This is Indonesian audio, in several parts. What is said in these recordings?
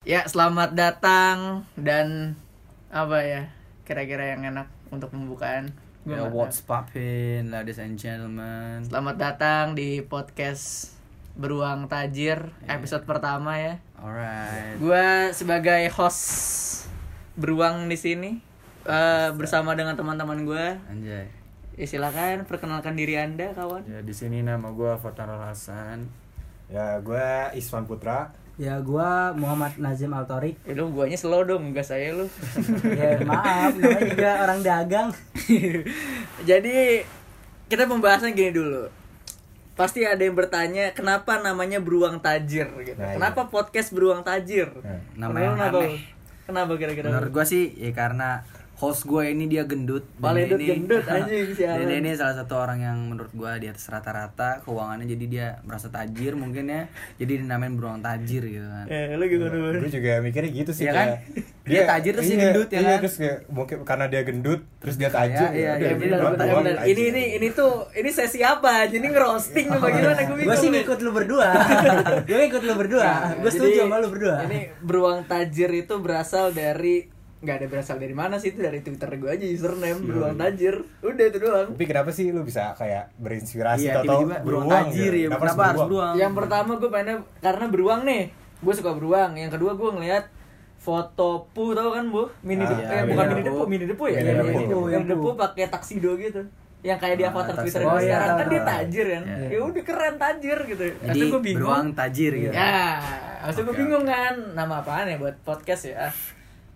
Ya, selamat datang dan apa ya? Kira-kira yang enak untuk pembukaan. Gua Ya, nggak what's poppin, ladies and gentlemen. Selamat datang di podcast Beruang Tajir episode pertama ya. Alright. Gua sebagai host Beruang di sini eh, bersama dengan teman-teman gua. Anjay. Ya, silakan perkenalkan diri Anda, kawan. Ya di sini nama gue Fatar Hasan. Ya, gue Iswan Putra. Ya gua Muhammad Nazim Altorik. Ya lu guanya slow dong, enggak saya lu. Ya maaf, namanya juga orang dagang. Jadi kita pembahasan gini dulu. Pasti ada yang bertanya kenapa namanya beruang tajir gitu. Nah, kenapa podcast beruang tajir? Nah, Nama Kenapa, yang kenapa? aneh. Kenapa kira-kira? Menurut gua sih ya karena host gue ini dia gendut. Dan Paledut ini- gendut, anjing, sialan. Dan ini salah satu orang yang menurut gua di atas rata-rata keuangannya jadi dia merasa tajir mungkin ya. Jadi dinamain beruang tajir gitu kan. Eh, lu gimana, Bun? gue juga mikirnya gitu sih Iya kan? kayak Dia tajir terus dia iya, gendut, ya iya, kan? terus kayak mungkin karena dia gendut terus dia tajir. Iya, iya, udah, Ya, iya, dia benar, doang, benar, doang, benar. tajir. Ini ini ini tuh ini sesi apa? Jadi ngerosting apa gimana gue Gua sih ngikut lu berdua. Gua ngikut lu berdua. Gua Jadi, setuju sama lu berdua. Ini beruang tajir itu berasal dari nggak ada berasal dari mana sih itu dari Twitter gue aja username beruang tajir. Udah itu doang. Tapi kenapa sih lu bisa kayak berinspirasi Iya, atau beruang tajir gitu? ya. Kenapa Kenapa harus beruang? Yang pertama gue pengen karena beruang nih, gue suka beruang. Yang kedua gue ngeliat foto pu tau kan bu, mini Ah, depu, iya, eh, Mini bukan mini Depu. depu, mini depu ya, Mini depu, yang Depu. depu pakai taksido gitu, yang kayak di Ah, avatar taksido. Twitter Oh, iya, sekarang kan dia tajir kan, Iya. ya udah keren tajir gitu. Jadi gue bingung. beruang tajir gitu. Ya, maksudnya gue bingung kan, nama apaan ya buat podcast ya?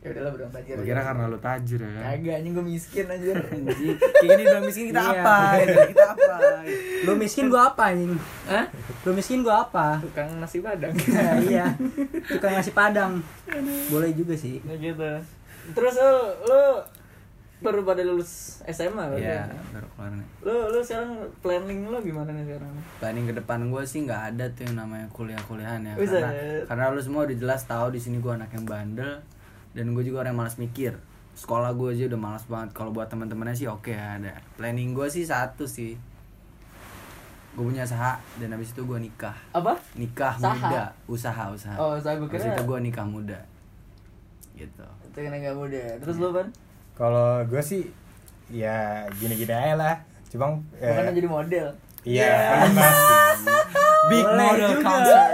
Ya udahlah tajir. Gue kira karena lu tajir ya kan. Kagak anjing gue miskin aja. Anjing, Kayak gini udah miskin kita Iya. apa? Kita apa? Lu miskin gua apa anjing? Hah? Lu miskin gua apa? Tukang nasi padang. Nah, iya. Tukang nasi padang. Boleh juga sih. Nah gitu. Terus lu, lu baru pada lulus SMA berarti? Iya, baru keluar nih. Lu lu sekarang planning lu gimana nih sekarang? planning ke depan gue sih nggak ada tuh yang namanya kuliah-kuliahan ya Bisa, karena ya. karena lu semua udah jelas tahu di sini gue anak yang bandel dan gue juga orang yang malas mikir sekolah gue aja udah malas banget kalau buat teman-temannya sih oke ada planning gue sih satu sih gue punya usaha dan habis itu gue nikah Apa? nikah Saha? muda usaha usaha Oh, usaha habis kira- itu gue nikah muda gitu Itu kan gak muda. Terus lu kan? Kalau gue sih ya gini-gini aja lah. Cuma eh, Bukan jadi model. Iya, kan pasti. big Boleh model juga. concert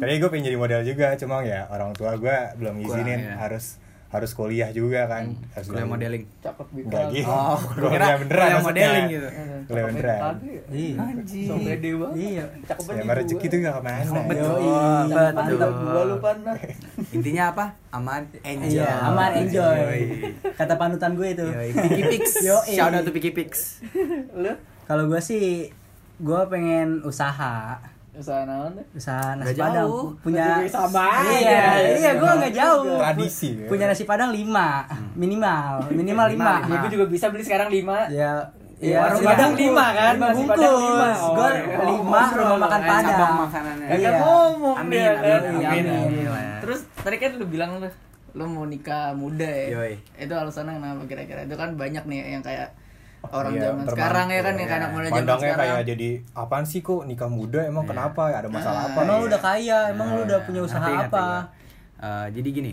Tadi gue pengen jadi model juga, cuma ya orang tua gue belum Kurang, ngizinin ya. harus harus kuliah juga kan. Harus kuliah modeling Cakep gitu. Enggak gitu. Oh, kuliah beneran kuliah maksudnya. modeling gitu. Kuliah beneran. Iya. Anjing. So pede banget. Iya. Cakep Ya banget. mah rezeki tuh gak ke mana. betul betul Betul. Gua lupa nah. intinya apa aman enjoy Iya, aman enjoy. Yoi. Kata panutan gue itu. Piki Pix. Shout out to Piki Pix. Lu Kalau gua sih gua pengen usaha. Usaha naon deh? Usaha nasi Nggak padang jauh. punya sama Iya, aja. iya gua nggak jauh. Tradisi. ya. Punya nasi padang lima minimal, minimal lima. Ya gue juga bisa beli sekarang 5. Ya, Ya, warung nasi padang lima kan? Lima Nasi padang bungkus. lima. Oh, Gua iya. lima Oh, rumah makan padang. cabang makanannya. Ya Iya. ngomong Amin, dia amin, kan. amin, Amin. amin. Terus tadi kan lu bilang lu lu mau nikah muda ya. Yoi. Itu alasannya kenapa kira-kira? Itu kan banyak nih yang kayak orang Iya, zaman sekarang ya kan yang iya. anak muda zaman sekarang. kayak jadi apaan sih kok nikah muda emang Iya. kenapa ada masalah apa? Emang lu ya? udah kaya, emang lu udah punya usaha Ngerti, ngerti apa? gua. Eh, jadi gini,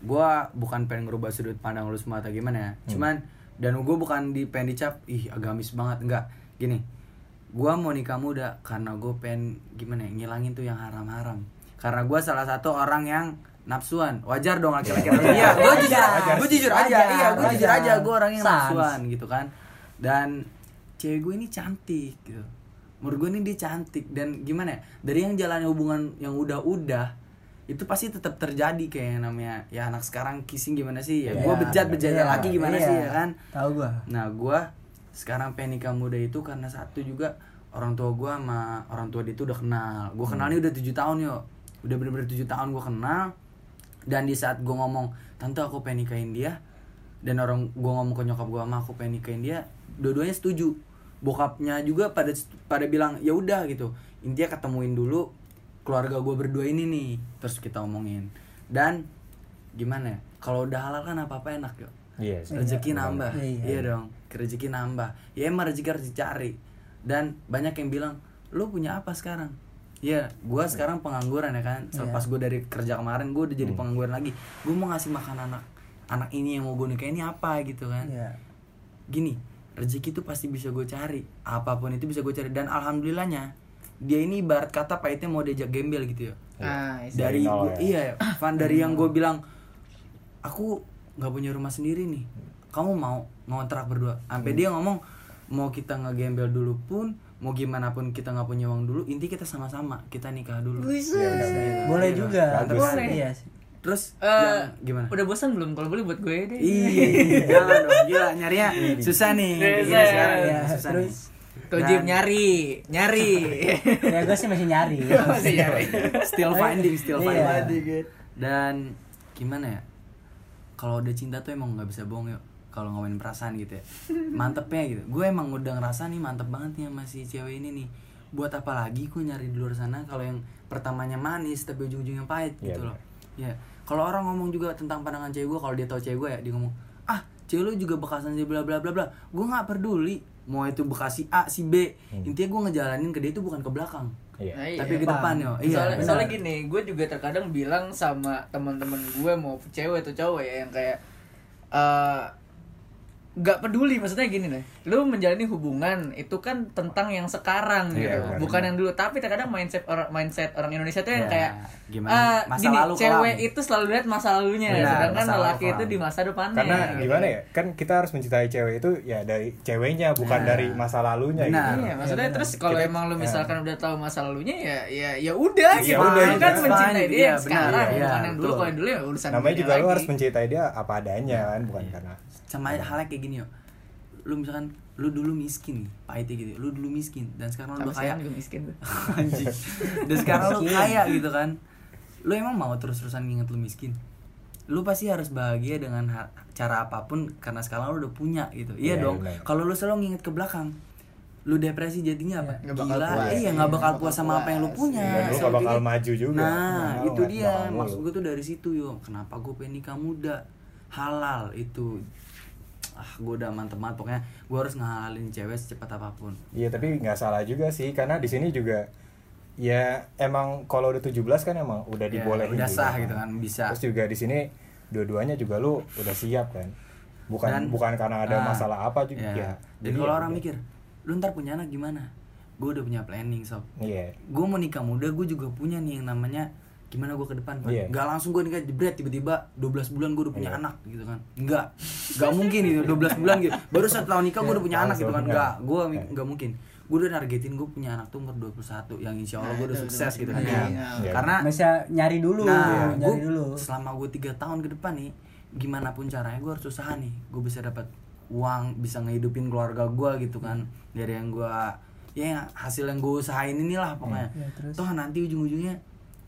gua bukan pengen ngerubah sudut pandang lu semua atau gimana ya. Cuman dan gua bukan di pengen dicap ih agamis banget enggak. Gini, gua mau nikah muda karena gue pengen gimana ya ngilangin tuh yang haram-haram. Karena gua salah satu orang yang nafsuan. Wajar dong laki-laki. Iya, gua jujur, Wajar. gua jujur aja. Wajar, Iya, gua jujur aja. Gua orang yang Sans. nafsuan gitu kan. Dan cewek gue ini cantik gitu. Menurut gue ini dia cantik dan gimana ya? Dari yang jalannya hubungan yang udah-udah itu pasti tetap terjadi kayak yang namanya ya anak sekarang kissing gimana sih ya Iya, gue bejat bejatnya iya, laki gimana iya. sih ya kan Tahu gua. nah gue sekarang pengen nikah muda itu karena satu juga orang tua gue sama orang tua dia itu udah kenal gue kenal nih udah tujuh tahun yo udah bener-bener tujuh tahun gue kenal dan di saat gue ngomong tante aku pengen nikahin dia dan orang gue ngomong ke nyokap gue sama aku pengen nikahin dia dua-duanya setuju. Bokapnya juga pada pada bilang ya udah gitu. Intinya ketemuin dulu keluarga gue berdua ini nih terus kita omongin. Dan gimana ya kalau udah halal kan apa apa enak yo Iya. sih. rezeki nambah. Iya. iya dong rezeki nambah. Ya emang rezeki harus dicari. Dan banyak yang bilang lu punya apa sekarang Iya, gue sekarang pengangguran ya kan. Selepas gue dari kerja kemarin, gue udah jadi pengangguran lagi. Gue mau ngasih makan anak anak ini yang mau gue nikahin ini apa gitu kan. Iya. Gini, rezeki itu pasti bisa gue cari. Apa pun itu bisa gue cari. Dan alhamdulillahnya, dia ini ibarat kata pahitnya mau diajak gembel gitu ya. Ah, isi. Dari Dari nol gua, ya. iya, Van dari yang gue bilang, aku nggak punya rumah sendiri nih. Kamu mau ngontrak berdua? Sampai dia ngomong mau kita ngegembel dulu pun, mau gimana pun kita nggak punya uang dulu. Inti kita sama-sama, kita nikah dulu. Boleh juga. Bagus. Boleh. Iya sih. Terus Eh, yang gimana? Udah bosan belum? Kalau boleh buat gue deh. Ih, jangan dong, gila nyarinya susah nih. Susah. sekarang ya, Iya, susah terus? nih. Tojim nyari, nyari. Ya gue sih masih nyari. Masih nyari. Still finding, still Iya. finding. Dan gimana ya? Kalau udah cinta tuh emang nggak bisa bohong yuk. Kalau ngomongin perasaan gitu ya, mantepnya gitu. Gue emang udah ngerasa nih mantep banget nih sama si cewek ini nih. Buat apa lagi gue nyari di luar sana kalau yang pertamanya manis tapi ujung-ujungnya pahit Iya, gitu loh. Ya, kalau orang ngomong juga tentang pandangan cewek gue, kalau dia tahu cewek gue ya dia ngomong, ah cewek lu juga bekasan si bla bla bla bla. Gue nggak peduli mau itu bekas si A si B. Intinya gue ngejalanin ke dia itu bukan ke belakang, Iya. Nah, iya. tapi ke depan yo. Iya. soalnya, benar. soalnya gini, gue juga terkadang bilang sama teman-teman gue mau cewek atau cowok ya yang kayak eh nggak peduli maksudnya gini nih lu menjalani hubungan itu kan tentang yang sekarang Iya, gitu benar. bukan yang dulu tapi terkadang mindset orang mindset orang Indonesia tuh yang Ya, kayak gimana? ah, Masa gini lalu cewek kelam. itu selalu lihat masa lalunya Benar, sedangkan masa lalu lelaki itu kelam. di masa depannya Karena gitu. gimana ya? Kan kita harus mencintai cewek itu ya dari ceweknya bukan Nah. dari masa lalunya Benar. gitu. Iya, maksudnya benar. terus kalau emang lu ya. misalkan udah tahu masa lalunya ya ya ya udah Ya gitu. udah, Lu kan mencintai dia iya, yang benar, sekarang iya, bukan yang dulu. Kalau yang dulu ya urusan Namanya juga lu harus mencintai dia apa adanya kan, bukan karena sama halnya kayak gini yo. Lu misalkan lu dulu miskin nih pahitnya gitu lu dulu miskin dan sekarang lu udah kaya. juga miskin anjing. Dan sekarang lu kaya gitu kan. Lu emang mau terus-terusan nginget lu miskin? Lu pasti harus bahagia dengan ha- cara apa pun karena sekarang lu udah punya gitu. Iya Iya, dong. benar. kalau lu selalu nginget ke belakang lu depresi jadinya apa? Bakal gila. puas. iya nggak bakal puas bakal sama apa yang lu puas. punya. Iya, lu nggak bakal maju juga. nah Nah, itu dia. maksud gue tuh dari situ yo. Kenapa gue pengen nikah muda? Halal itu ah gue udah mantep banget pokoknya gue harus ngahalin cewek secepat apa pun Iya tapi nggak salah juga sih karena di sini juga ya emang kalau udah 17 kan emang udah Ya, dibolehin udah juga sah gitu kan, bisa. Terus juga di sini dua-duanya juga lu udah siap kan. Bukan Dan- bukan karena ada Ah, masalah apa juga ya. ya. Dan Jadi kalau ya orang udah. mikir, lu ntar punya anak gimana? Gue udah punya planning sob. Iya. Gue mau nikah muda, gue juga punya nih yang namanya gimana gue ke depan Pak. Iya. Gak langsung gue nikah jebret tiba-tiba 12 bulan gue udah punya Iya. anak gitu kan. Enggak. Gak mungkin gitu 12 bulan gitu. Baru satu tahun nikah gue udah punya anak gitu kan. Enggak, gue iya. gak mungkin. Gue udah nargetin gue punya anak tuh umur 21 yang insya Allah Nah, gue udah itu, sukses itu, gitu itu. kan. Iya. Iya. Karena Bisa nyari dulu, Nah, nyari gua- dulu. selama gue tiga tahun ke depan nih, gimana pun caranya gue harus usaha nih, gue bisa dapat uang, bisa ngehidupin keluarga gue gitu kan, dari yang gue, ya hasil yang gue usahain inilah pokoknya. Ya, terus? Toh nanti ujung-ujungnya,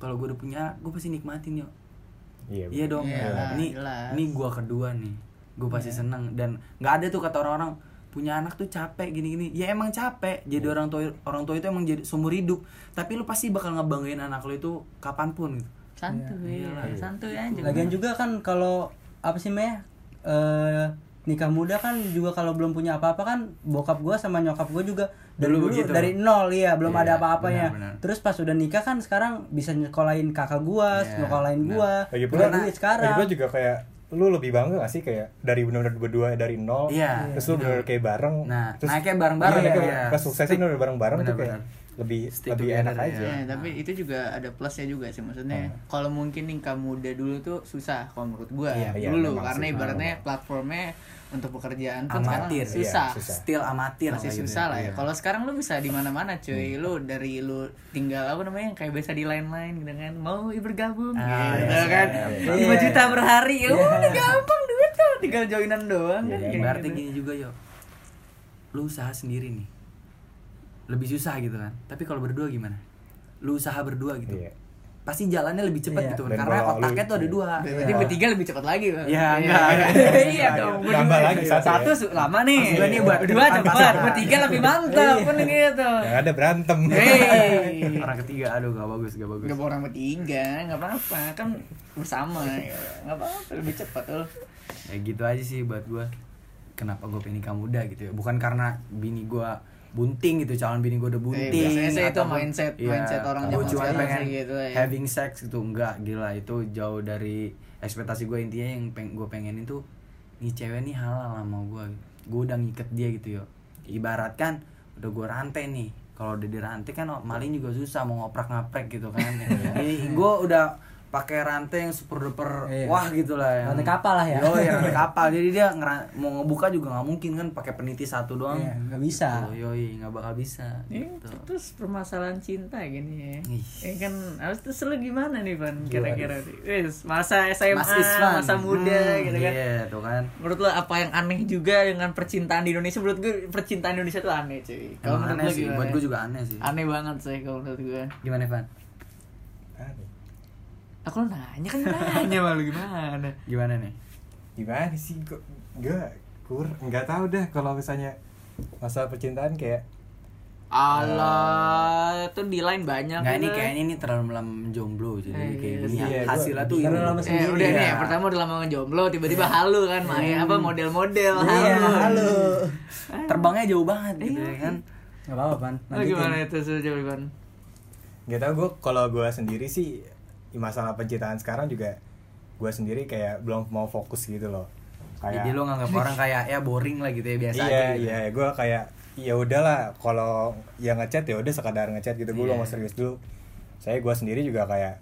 kalau gue udah punya, gue pasti nikmatin yuk. Iya. Iya dong, Iya, ini jelas. ini gue kedua nih, gue pasti seneng dan nggak ada tuh kata orang-orang punya anak tuh capek gini-gini ya emang capek jadi orang tua orang tua itu emang jadi seumur hidup tapi lu pasti bakal ngebanggain anak lu itu kapan pun gitu Santuy, Iya. santuy aja. Lagian juga kan kalau apa sih Meh eh nikah muda kan juga kalau belum punya apa-apa kan bokap gua sama nyokap gua juga Dulu dulu, begitu. dari nol iya belum Iya, ada apa-apanya. Terus pas udah nikah kan sekarang bisa nyekolahin kakak gua, Iya, nyekolahin gua. Lagi Punya pula, duit sekarang. lagi juga kayak lu lebih bangga gak sih kayak dari benar-benar berdua dari nol Iya, terus lu betul. benar kayak bareng Nah, terus naiknya bareng-bareng, iya, iya. pas suksesnya udah bareng-bareng tuh kayak Benar-benar. Lebih Stick lebih enak iya. aja Ya, tapi itu juga ada plusnya juga sih maksudnya. Kalau mungkin nikah muda dulu tuh susah kalau menurut gua Iya, iya, dulu memang karena sih. ibaratnya Memang. platformnya untuk pekerjaan pun sekarang amatir susah. iya, susah. still amatir Masih gitu susah lah ya. Iya. Kalau sekarang lu bisa di mana-mana cuy. Lu dari lu tinggal apa namanya yang kayak biasa di line-line gitu kan. Mau bergabung Ah, gitu iya, kan. iya, 5 juta per hari. Ya udah gampang duit tuh tinggal joinan doang kan. Iya, kayak berarti gitu. gini juga yo lu usaha sendiri nih lebih susah gitu kan tapi kalau berdua gimana lu usaha berdua gitu Iya. pasti jalannya lebih cepat Iya. gitu kan Dan karena kalau lu- otaknya tuh ada dua Berarti bertiga lebih cepat lagi, Bang. Ya, enggak. iya dong. Berdua. lagi satu Satu ya. su- lama nih. Gua nih buat dua cepat, bertiga lebih mantap kan gitu. yang ada berantem Hei. orang ketiga aduh gak bagus gak bagus Gak orang bertiga, nggak apa-apa kan bersama, ya. nggak apa-apa lebih cepat loh. ya gitu aja sih buat gua kenapa gue pengen nikah muda gitu ya bukan karena bini gua bunting gitu calon bini gue udah bunting. biasanya sih itu mindset- Iya, mindset orang cuma sekarang pengen gitu ya. having sex gitu. Enggak gila itu jauh dari ekspektasi gue intinya yang peng gue pengen itu nih cewek nih halal sama gue gue udah ngiket dia gitu yo. Ibaratkan udah gue rantai nih. Kalau udah dirantai kan oh, maling juga susah mau ngoprak ngaprek gitu kan. Ini gue udah pakai rantai yang super duper Iya. wah gitu lah yang- Rantai kapal lah ya. Yo, ya rantai kapal jadi dia ngera- mau ngebuka juga nggak mungkin kan pakai peniti satu doang Iya, nggak bisa. Tuh, yoi nggak bakal bisa Ini gitu. terus permasalahan cinta gini ya. Ih. Ya kan harus terus lu gimana nih Van kira-kira? Wis, masa SMA, Mas masa muda Hmm, gitu kan. Iya, tuh kan. Menurut lu apa yang aneh juga dengan percintaan di Indonesia? Menurut gue percintaan di Indonesia tuh aneh cuy. Kalau menurut aneh lu sih, buat gue juga aneh sih. Aneh banget sih kalau menurut gue. Gimana, Van? Aneh. Aku lu nanya kan nanya malu gimana? Gimana nih? gimana sih kok gak kur nggak tahu dah kalau misalnya masalah percintaan kayak Allah, itu di line banyak. Enggak ini udah. kayaknya ini terlalu lama jomblo jadi Eh, kayak iya gini. Iya, hasilnya tuh ini. lama Eh, sendiri udah nih, ya. pertama udah lama ngejomblo, tiba-tiba halu kan, main apa model-model Iya, halu. halo. Terbangnya jauh banget gitu Iya. ya kan. Gak apa-apa, Pan. Oh, gimana itu jawaban? nggak tahu gue kalau gue sendiri sih masalah percintaan sekarang juga gue sendiri kayak belum mau fokus gitu loh kayak Jadi lo nganggap orang kayak ya boring lah gitu ya biasa iya aja gitu. iya gue kayak ya udahlah kalau yang ngechat ya udah sekadar ngechat gitu gue Iya. belum mau serius dulu saya gue sendiri juga kayak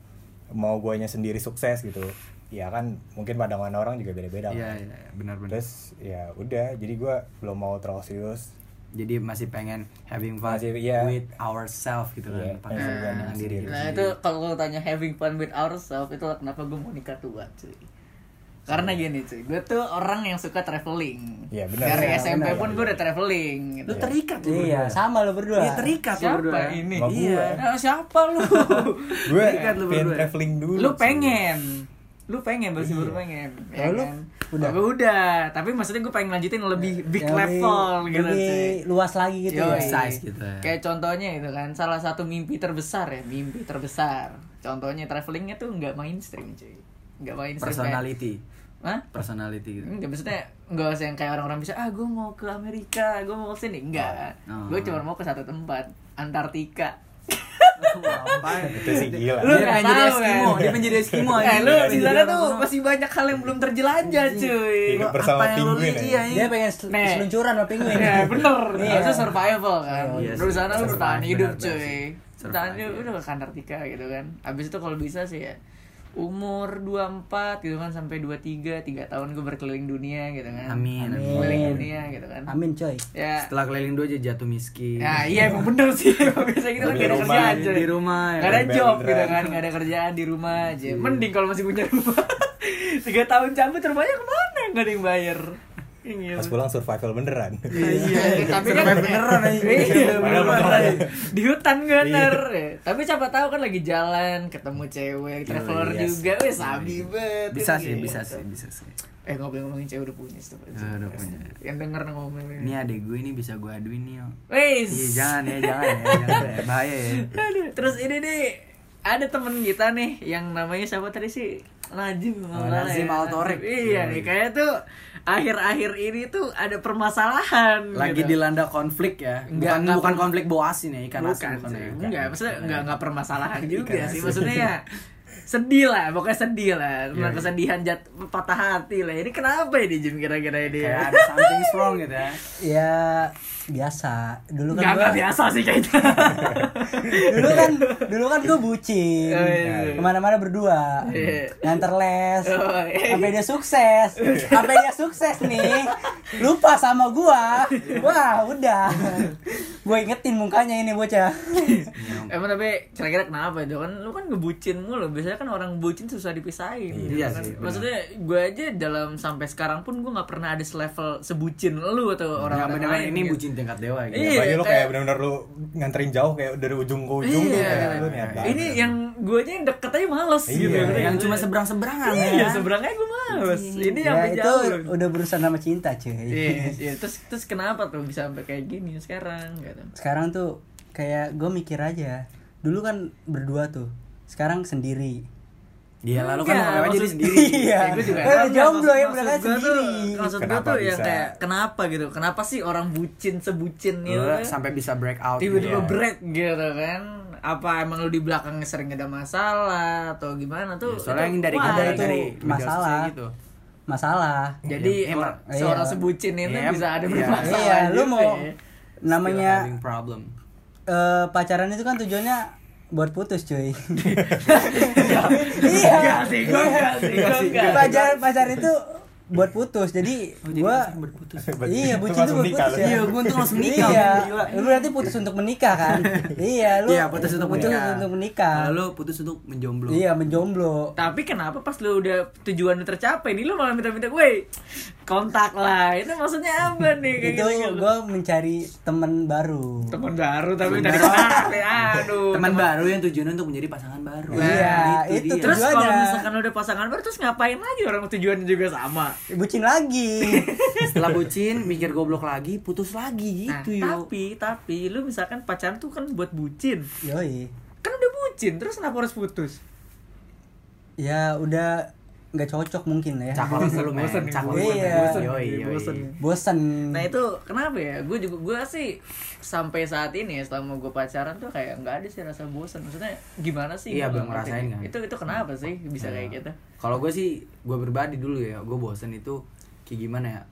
mau guanya sendiri sukses gitu ya kan mungkin pandangan orang juga beda-beda Iya, kan. iya, benar-benar. terus ya udah jadi gue belum mau terlalu serius Jadi masih pengen having fun Masih, iya. with ourselves gitu kan. Iya, Pakai pengen dengan diri Nah sendiri. itu kalau lo tanya having fun with ourselves itu kenapa gue mau nikah tua cuy karena gini cuy gue tuh orang yang suka traveling Iya, benar. dari Iya, SMP benar, pun benar. gue udah traveling gitu. Lu terikat lu Iya, berdua. sama lo berdua. Iya, terikat lu siapa berdua. ini Iya. Nah, siapa lu gue Terikat lu pengen berdua. traveling dulu lu pengen lu pengen baru Iya. baru pengen ya Kalau lu kan? udah? Gue udah tapi maksudnya gue pengen lanjutin lebih big Yang lebih- level gitu lebih luas lagi gitu Yoi. ya. Size gitu ya. Kayak contohnya itu kan salah satu mimpi terbesar ya, mimpi terbesar. Contohnya travelingnya tuh nggak mainstream cuy. Nggak mainstream kayak- Personality. Hah? Personality gitu. Enggak, maksudnya enggak usah yang kayak orang-orang bisa, ah gue mau ke Amerika, gue mau ke sini. Enggak. Oh. Gue cuma mau ke satu tempat, Antartika. Itu sih gila Lu Dia pengen jadi Eskimo, kan? dia pengen jadi Eskimo Eh, lu di sana tuh masih banyak hal yang belum terjelajah, cuy. Hidup bersama penguin ya? iya, Dia pengen seluncuran sama penguin. Iya, bener. Iya. Harusnya survival kan. Iya Lu di sana lu bertahan hidup, cuy. Bertahan hidup iya. udah ke Antartika gitu kan. Abis itu kalau bisa sih ya umur 24 gitu kan sampai 23 3 tahun gue berkeliling dunia gitu kan. Amin, amin. Keliling dunia gitu kan. Amin, coy. Ya. Setelah keliling dua aja jatuh miskin. Ya iya emang bener sih Emang Biasa gitu kan gak ada rumah, kerjaan di- cuy di rumah, ya. Gak ada Beneran. job gitu kan Gak ada kerjaan di rumah aja Mending kalau masih punya rumah Tiga tahun cabut rumahnya ke mana Gak ada yang bayar Iya. Pas pulang survival beneran Iya, tapi kan beneran aja. Iya, beneran. Di hutan bener. Tapi siapa tahu kan lagi jalan, ketemu cewek, traveler juga, wes sabi bet. Bisa sih, bisa sih, bisa sih. Eh ngobrol ngomongin cewek udah punya sih. Ah, udah punya. Yang denger ngomongin. Ini adek gue ini bisa gue aduin nih. Wes. Iya jangan ya, jangan ya, jangan ya. bahaya ya. Aduh, terus ini nih ada temen kita nih yang namanya siapa tadi sih? Kalau nggak salah Nazim ya. Altorek. Iya nih kayak tuh akhir-akhir ini tuh ada permasalahan Lagi gitu. dilanda konflik ya. Enggak, bukan enggak bukan per- konflik asin ya, ikan asin bukan, bukan sih. ya. enggak maksudnya enggak enggak permasalahan juga Ikan sih asin. maksudnya ya sedih lah pokoknya sedih lah tentang Iya. kesedihan jat patah hati lah ini kenapa ini Jim kira-kira ini Kayak ya ada something wrong gitu ya. Ya biasa. Dulu kan enggak gua, biasa sih kayaknya dulu kan dulu kan gue bucin. Oh, iya. Ke mana-mana berdua. Iya. Nganter les. Oh, iya. Sampai dia sukses. Sampai dia sukses nih. Lupa sama gua. Wah, udah. Gue ingetin mukanya ini bocah. Emang tapi kira-kira kenapa itu kan lu kan ngebucin mulu biasanya kan orang bucin susah dipisahin gitu Iya kan. sih, maksudnya gue aja dalam sampai sekarang pun gue nggak pernah ada selevel sebucin lu atau Yang orang-orang benar lain ini gitu. bucin tingkat dewa gitu. Iya, Apalagi lu kayak- kayak bener-bener lu nganterin jauh kayak dari ujung ke ujung tuh Iya. kayak lu niat banget. ini yang gue aja yang deket aja males Iya, gitu yang cuma seberang-seberangan iya ya. seberangnya gue males ini yang Ya itu jauh udah berusaha nama cinta, cuy. Iya, iya. Terus terus kenapa tuh bisa sampai kayak gini sekarang gitu? Sekarang tuh kayak gue mikir aja. Dulu kan berdua tuh. Sekarang sendiri. Iya lalu kan mau maksud- sendiri Iya. Ya, gue juga Eh, nanya, jomblo maksud- ya, maksud berangkat gua tuh- sendiri. Maksud gue tuh yang bisa? kayak kenapa gitu? Kenapa sih orang bucin sebucin gitu? Kan? sampai bisa break out tiba-tiba gitu. break gitu kan? Apa emang lu di belakang sering ada masalah atau gimana tuh? Ya, soalnya itu yang dari dari, itu dari masalah. gitu. Masalah. Jadi Iya, or- iya. seorang sebucin itu Iya, bisa ada iya. bermasalah. Iya, lu gitu mau ya. namanya problem. eh, pacaran itu kan tujuannya buat putus cuy. Enggak sih, gua enggak sih, pacaran pacaran itu buat putus. Jadi Oh, jadi gua pacaran berputus. Iya, bucin itu langsung buat nikah putus ya. Iya, gua untung langsung nikah, Iya, lu berarti putus untuk menikah kan? iya, lu Iya, putus untuk menikah. untuk menikah. Kalau lu putus untuk menjomblo. Iya, menjomblo. Tapi kenapa pas lu udah tujuan lu tercapai nih lu malah minta-minta gue kontak lah. Itu maksudnya apa nih kayak itu gitu? gue mencari teman baru. teman baru tapi ya aduh. Teman baru yang tujuannya untuk menjadi pasangan baru. Iya, Nah, itu dia. Terus kalau misalkan lu udah pasangan baru terus ngapain lagi orang tujuannya juga sama? Bucin lagi. setelah bucin mikir goblok lagi, putus lagi Nah, gitu yo. tapi tapi lu misalkan pacaran tuh kan buat bucin. Yoi. Kan udah bucin, terus kenapa harus putus? Ya udah nggak cocok mungkin ya. Cakep lu men, Bosen cakep bosen, men. bosen, Yoi, nih, yoi. bosen. Bosan. Nah itu kenapa ya? Gue juga gue sih sampai saat ini ya selama gue pacaran tuh kayak nggak ada sih rasa bosan. Maksudnya gimana sih? Iya, Gua belum ngerasain kan? Itu itu kenapa sih bisa kayak Nah, gitu? Kalau gue sih, gue pribadi dulu ya, gue bosen itu kayak gimana ya?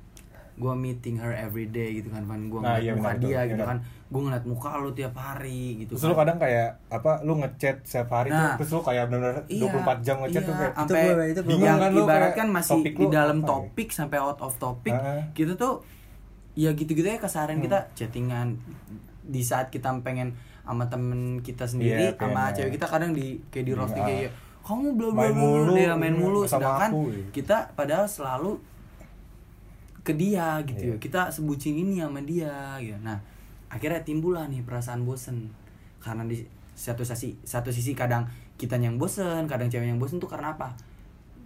Gue meeting her every day gitu kan, Van. Gue Nah, ngeliat iya, muka benar, dia betul, gitu benar. kan. Gue ngeliat muka lu tiap hari gitu Terus lu kan. kadang kayak apa lu ngechat setiap hari Nah. tuh terus lu kayak bener-bener 24 jam ngechat iya, tuh kayak sampai Itu gue- itu gue- Bingung kan lu ibarat kan masih topik di lu dalam apa ya? topik sampai out of topic Heeh. gitu tuh ya gitu-gitu ya keseharian Hmm. kita chattingan di saat kita pengen sama temen kita sendiri Iya, pengen, sama ya. cewek kita kadang di kayak di Iya. roasting kayak kamu bla bla Main bla mulu, dia main mulu sama sedangkan aku, gitu. kita padahal selalu ke dia gitu Iya. ya kita sebucin ini sama dia gitu nah akhirnya timbul lah nih perasaan bosen karena di satu sisi satu sisi kadang kita yang bosen kadang cewek yang bosen tuh karena apa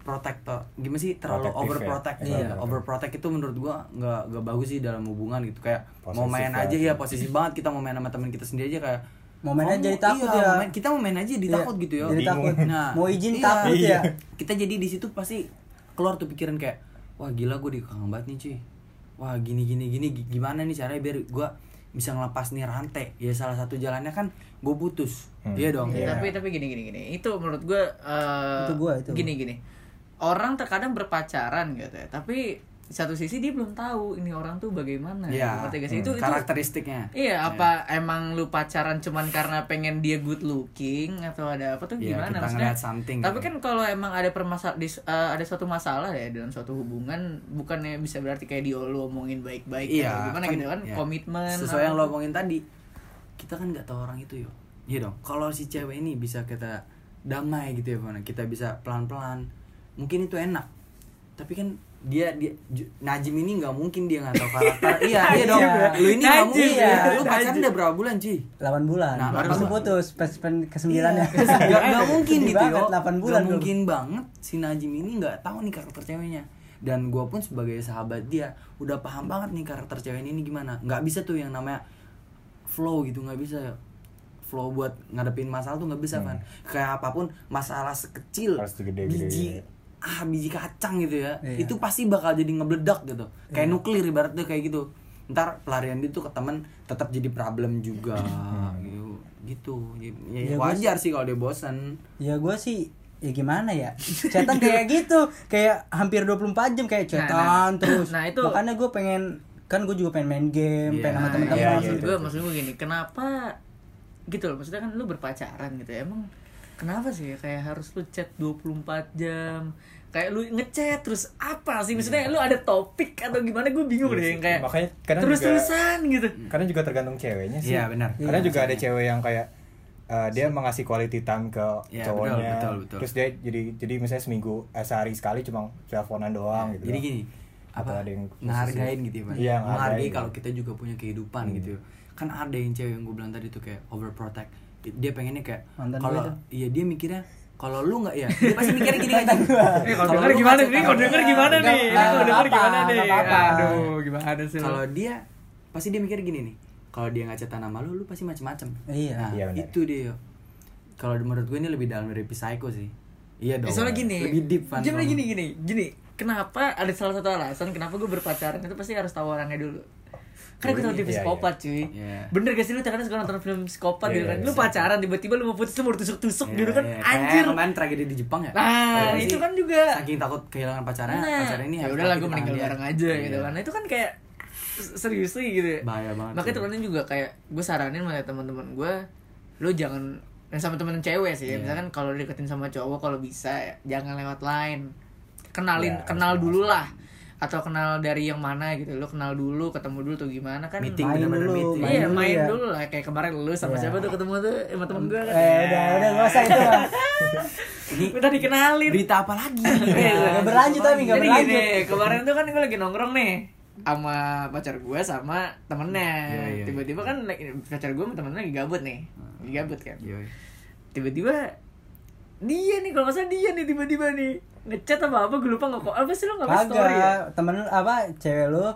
protector gimana sih terlalu Protektif ya. overprotect Iya, iya betul. overprotect itu menurut gua nggak nggak bagus sih dalam hubungan gitu kayak mau Posesif main ya. aja ya posisi banget kita mau main sama teman kita sendiri aja kayak Mau main "Kamu- aja ditakut iya, ya." mau main- kita mau main aja ditakut Iya, gitu ya jadi takut. nah Mau izin iya. takut ya. Iya. kita jadi di situ pasti keluar tuh pikiran kayak wah gila gue dikekang banget nih cuy. Wah gini gini gini. Gi- gimana nih caranya biar gue bisa ngelepas nih rantai? Ya salah satu jalannya kan gue putus. Hmm. iya dong. Iya. tapi tapi gini gini gini. Itu menurut gue eh, Itu gua, itu. gini gini. Orang terkadang berpacaran gitu ya. Tapi di satu sisi dia belum tahu ini orang tuh bagaimana Iya. ngerti gak sih? itu itu karakteristiknya Iya, apa emang lu pacaran cuman karena pengen dia good looking atau ada apa tuh Iya, gimana kita maksudnya? ngeliat something Tapi gitu. kan kalau emang ada permasal di, eh, ada suatu masalah ya dalam suatu hubungan bukannya bisa berarti kayak dia lu omongin baik-baik iya atau gimana gitu kan iya. komitmen sesuai yang apa. lo omongin tadi kita kan nggak tahu orang itu yo iya dong kalau si cewek ini bisa kita damai gitu ya mana kita bisa pelan pelan mungkin itu enak tapi kan dia dia Najim ini nggak mungkin dia nggak tahu karakter. Iya iya dong. Iya. lu ini nggak Najim, mungkin. iya. lu pacaran udah berapa bulan cuy 8 bulan. Nah, Baru delapan putus pas pen kesembilannya. Iya, nggak nggak mungkin gitu yo. 8 bulan nggak belum. mungkin banget si Najim ini nggak tahu nih karakter ceweknya. Dan gue pun sebagai sahabat dia udah paham banget nih karakter cewek ini gimana. Nggak bisa tuh yang namanya flow gitu nggak bisa ya flow buat ngadepin masalah tuh nggak bisa Hmm. kan kayak apa pun masalah sekecil Harus biji ah biji kacang gitu ya. Iya. itu pasti bakal jadi ngebledak gitu. Kayak nuklir ibaratnya kayak gitu. Ntar pelarian itu ke temen tetap jadi problem juga gitu. Gitu. Ya, ya Ya, gua wajar sih kalau dia bosan Ya gue sih ya gimana ya? Chatan kayak gitu. Kayak hampir 24 jam kayak chatan Nah, nah. terus. Nah, itu- makanya gue pengen kan gue juga pengen main game Iya, pengen sama Nah, temen-temen iya, iya, maksud iya. gue maksud gue gini kenapa gitu loh maksudnya kan lu berpacaran gitu ya emang kenapa sih ya kayak harus lu chat 24 jam kayak lu ngechat terus apa sih maksudnya lu ada topik atau gimana gue bingung Iya deh yang kayak Makanya kadang terus juga- terusan gitu Karena juga tergantung ceweknya sih. Iya, benar. Karena Iya. juga ada cewek yang kayak uh, dia mengasih quality time ke Iya, cowoknya. betul, betul, betul. Terus dia jadi jadi misalnya seminggu eh, sehari sekali cuma teleponan doang gitu. jadi gini apa ada yang ngehargain gitu ya Pak. Iya, menghargai kalau kita juga punya kehidupan Hmm. gitu kan ada yang cewek yang gue bilang tadi tuh kayak overprotect dia pengennya kayak Mantan kalau iya dia mikirnya kalau lu nggak ya dia pasti mikirnya gini aja Eh, kalau denger gimana nih? Kalau denger gimana nih? Kalau denger gimana nih? Aduh, gimana sih? lu? kalau dia pasti dia mikir gini nih kalau dia nggak cetan sama lu lu pasti macem-macem Iya. nah Iya, itu dia kalau menurut gue ini lebih dalam dari psycho sih Iya dong. Eh, soalnya gini Lebih deep kan. Gini gini Gini Kenapa ada salah satu alasan Kenapa gue berpacaran Itu pasti harus tahu orangnya dulu Karena gue tau dia Iya, psikopat cuy Iya. Bener gak sih lu kadang suka nonton film psikopat Iya, gitu kan iya, Lu iya. pacaran Tiba-tiba lu mau putus Lu mau tusuk-tusuk Iya, gitu kan iya. Kayak Anjir kemarin tragedi di Jepang ya. Nah Iya itu kan juga saking takut kehilangan pacarnya, Nah, pacarnya ini ya udah lah gue di meninggal bareng aja Iya. gitu kan. Nah, itu kan kayak serius sih gitu. ya. Bahaya banget Makanya temen-temen juga kayak gue saranin sama teman-teman gue, lu jangan yang sama temen cewek sih. Iya. Misalkan kalau deketin sama cowok kalau bisa ya, jangan lewat line. Kenalin Ya, kenal dulu lah. Atau kenal dari yang mana gitu. Lu kenal dulu, ketemu dulu tuh gimana kan. Meeting Main dulu, meeting. Iya, dulu main ya. dulu lah kayak kemarin lu sama Iya. siapa tuh ketemu tuh sama temen gue kan. Eh udah udah gak usah itu lah. Ini Udah dikenalin. berita apa lagi? Iya. Nggak berlanjut tapi nggak berlanjut. gini, kemarin tuh kan gue lagi nongkrong nih sama pacar gue sama temennya. Iya, iya. Tiba-tiba kan pacar gue sama temennya lagi gabut nih. Lagi gabut kan. Tiba-tiba dia nih kalau nggak salah dia nih tiba-tiba nih ngechat apa apa gue lupa nggak kok apa sih lo nggak story ya? Kagak, temen lu apa cewek lu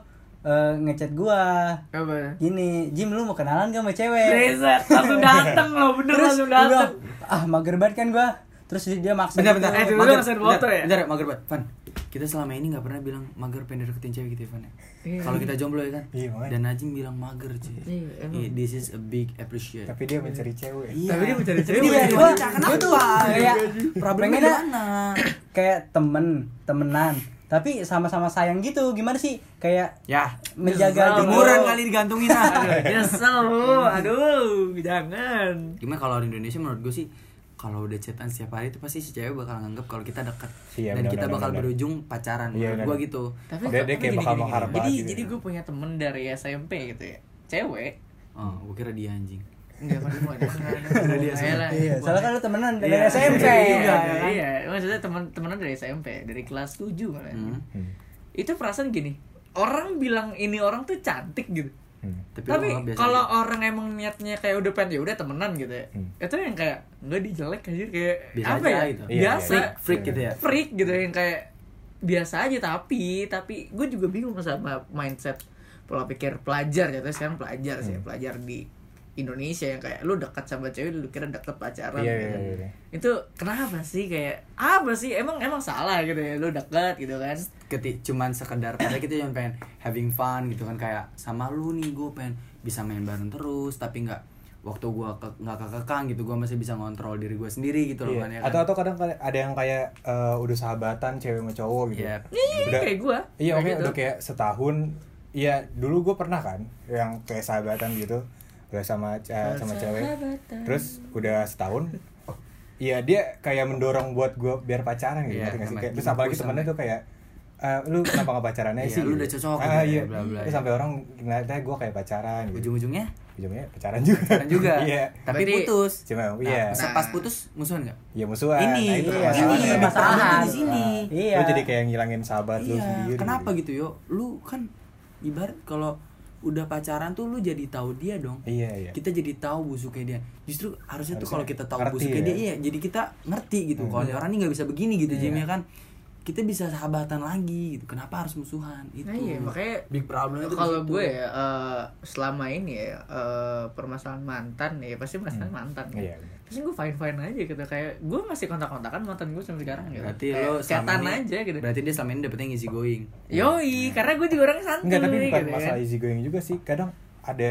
eh, ngechat gua. Apa? Gini, Jim lu mau kenalan gak sama cewek? Breset, langsung dateng lo bener Terus langsung bilang, dateng. ah mager banget kan gua. Terus dia maksa Bentar, gitu. bentar. Eh, dulu mager, foto ya? Bentar, mager banget. Van, kita selama ini gak pernah bilang mager pengen deketin cewek gitu ya, Van. ya? Iya. Kalau kita jomblo ya kan? Iya. Dan Najim bilang mager, cuy. Iya, emang. Iya, This is a big appreciate. tapi dia mencari cewek Iya. Tapi dia mencari Tapi cewek. dia Iya, mencari wanita. gua tuh Kenapa? kayak Problemnya mana? kayak temen, temenan. Tapi sama-sama sayang gitu. Gimana sih? Kayak Ya, menjaga jemuran kali digantungin ah. Aduh, nyesel. Aduh, jangan. Gimana kalau di Indonesia menurut gue sih kalau udah chatan setiap hari itu pasti si cewek bakal nganggap kalau kita dekat Iya, dan benar, kita bakal berujung pacaran Iya, menurut gue gitu. Tapi Dia- dia kayak gini, bakal gini, mengharap gini. Jadi gitu jadi ya. gue punya temen dari SMP gitu ya. Cewek. Oh, gue kira dia anjing. Enggak kan gue ada. dia sama. Iya, soalnya kan lu temenan dari Iya, SMP. iya Iya, juga. iya. Maksudnya teman temenan dari SMP, dari kelas 7 malah. Hmm. Hmm. Itu perasaan gini. Orang bilang ini orang tuh cantik gitu. Hmm. Tapi, Tapi kalau aja. orang emang niatnya kayak udah pengen ya udah temenan gitu ya. Hmm. Itu yang kayak enggak dijelek aja kayak Biasa apa aja ya? gitu. Iya, Biasa. freak, freak gitu ya. freak gitu yang kayak biasa aja tapi tapi gue juga bingung sama mindset pola pikir pelajar ya sekarang pelajar sih Hmm. pelajar di Indonesia yang kayak lu dekat sama cewek lu kira deket pacaran Iya, gitu. iya, iya, iya. itu kenapa sih kayak apa sih emang emang salah gitu ya lu dekat gitu kan ketik cuman sekedar padahal kita cuma pengen having fun gitu kan kayak sama lu nih gue pengen bisa main bareng terus tapi nggak waktu gue ke, nggak kekekang gitu gue masih bisa ngontrol diri gue sendiri gitu loh Iya. kan ya Atau kan? atau kadang kadang ada yang kayak eh, udah sahabatan cewek sama cowok gitu. Iya. iya iya, Udah- kayak gue Iya, oke udah kayak setahun. Iya, dulu gue pernah kan yang kayak sahabatan gitu, udah sama ca- sama cewek. Terus udah setahun. Iya, dia kayak mendorong buat gue biar pacaran gitu, Iya, ngerti nggak sih? Kayak, terus apalagi temennya tuh kayak "Eh, lu kenapa gak pacarannya Iya, sih? lu gitu. udah cocok Ah, gitu iya. ya, bla, bla, Terus ya. sampai orang ngeliatnya gue kayak pacaran gitu. ujung-ujungnya Ujungnya pacaran juga. pacaran juga Iya. tapi Berarti- putus Cuma Nah, iya. sepas putus musuhan nggak Ya musuhan. ini Nah, itu iya, ini masalahnya masalahan. di sini Iya. Lu jadi kayak ngilangin sahabat lu iya sendiri. kenapa gitu yo lu kan ibarat kalau udah pacaran tuh lu jadi tahu dia dong. Iya, iya. kita jadi tahu busuknya dia. Justru harusnya, tuh Harusnya kalau kita tahu busuknya ya. dia iya jadi kita ngerti gitu. Kalau orang ini nggak bisa begini gitu Jim ya kan kita bisa sahabatan lagi gitu kenapa harus musuhan itu Nah, iya, makanya big problem itu kalau gue ya eh, selama ini ya eh, permasalahan mantan ya pasti masalah mantan kan. Iya. Pasti gue fine fine aja gitu kayak gue masih kontak kontakan mantan gue sampai sekarang gitu. berarti Kayak lo ini- aja gitu. berarti dia selama ini dapetnya easy going Yoi, karena gue juga orang santuy Enggak, tapi bukan gitu kan. masalah easy going juga sih. Kadang ada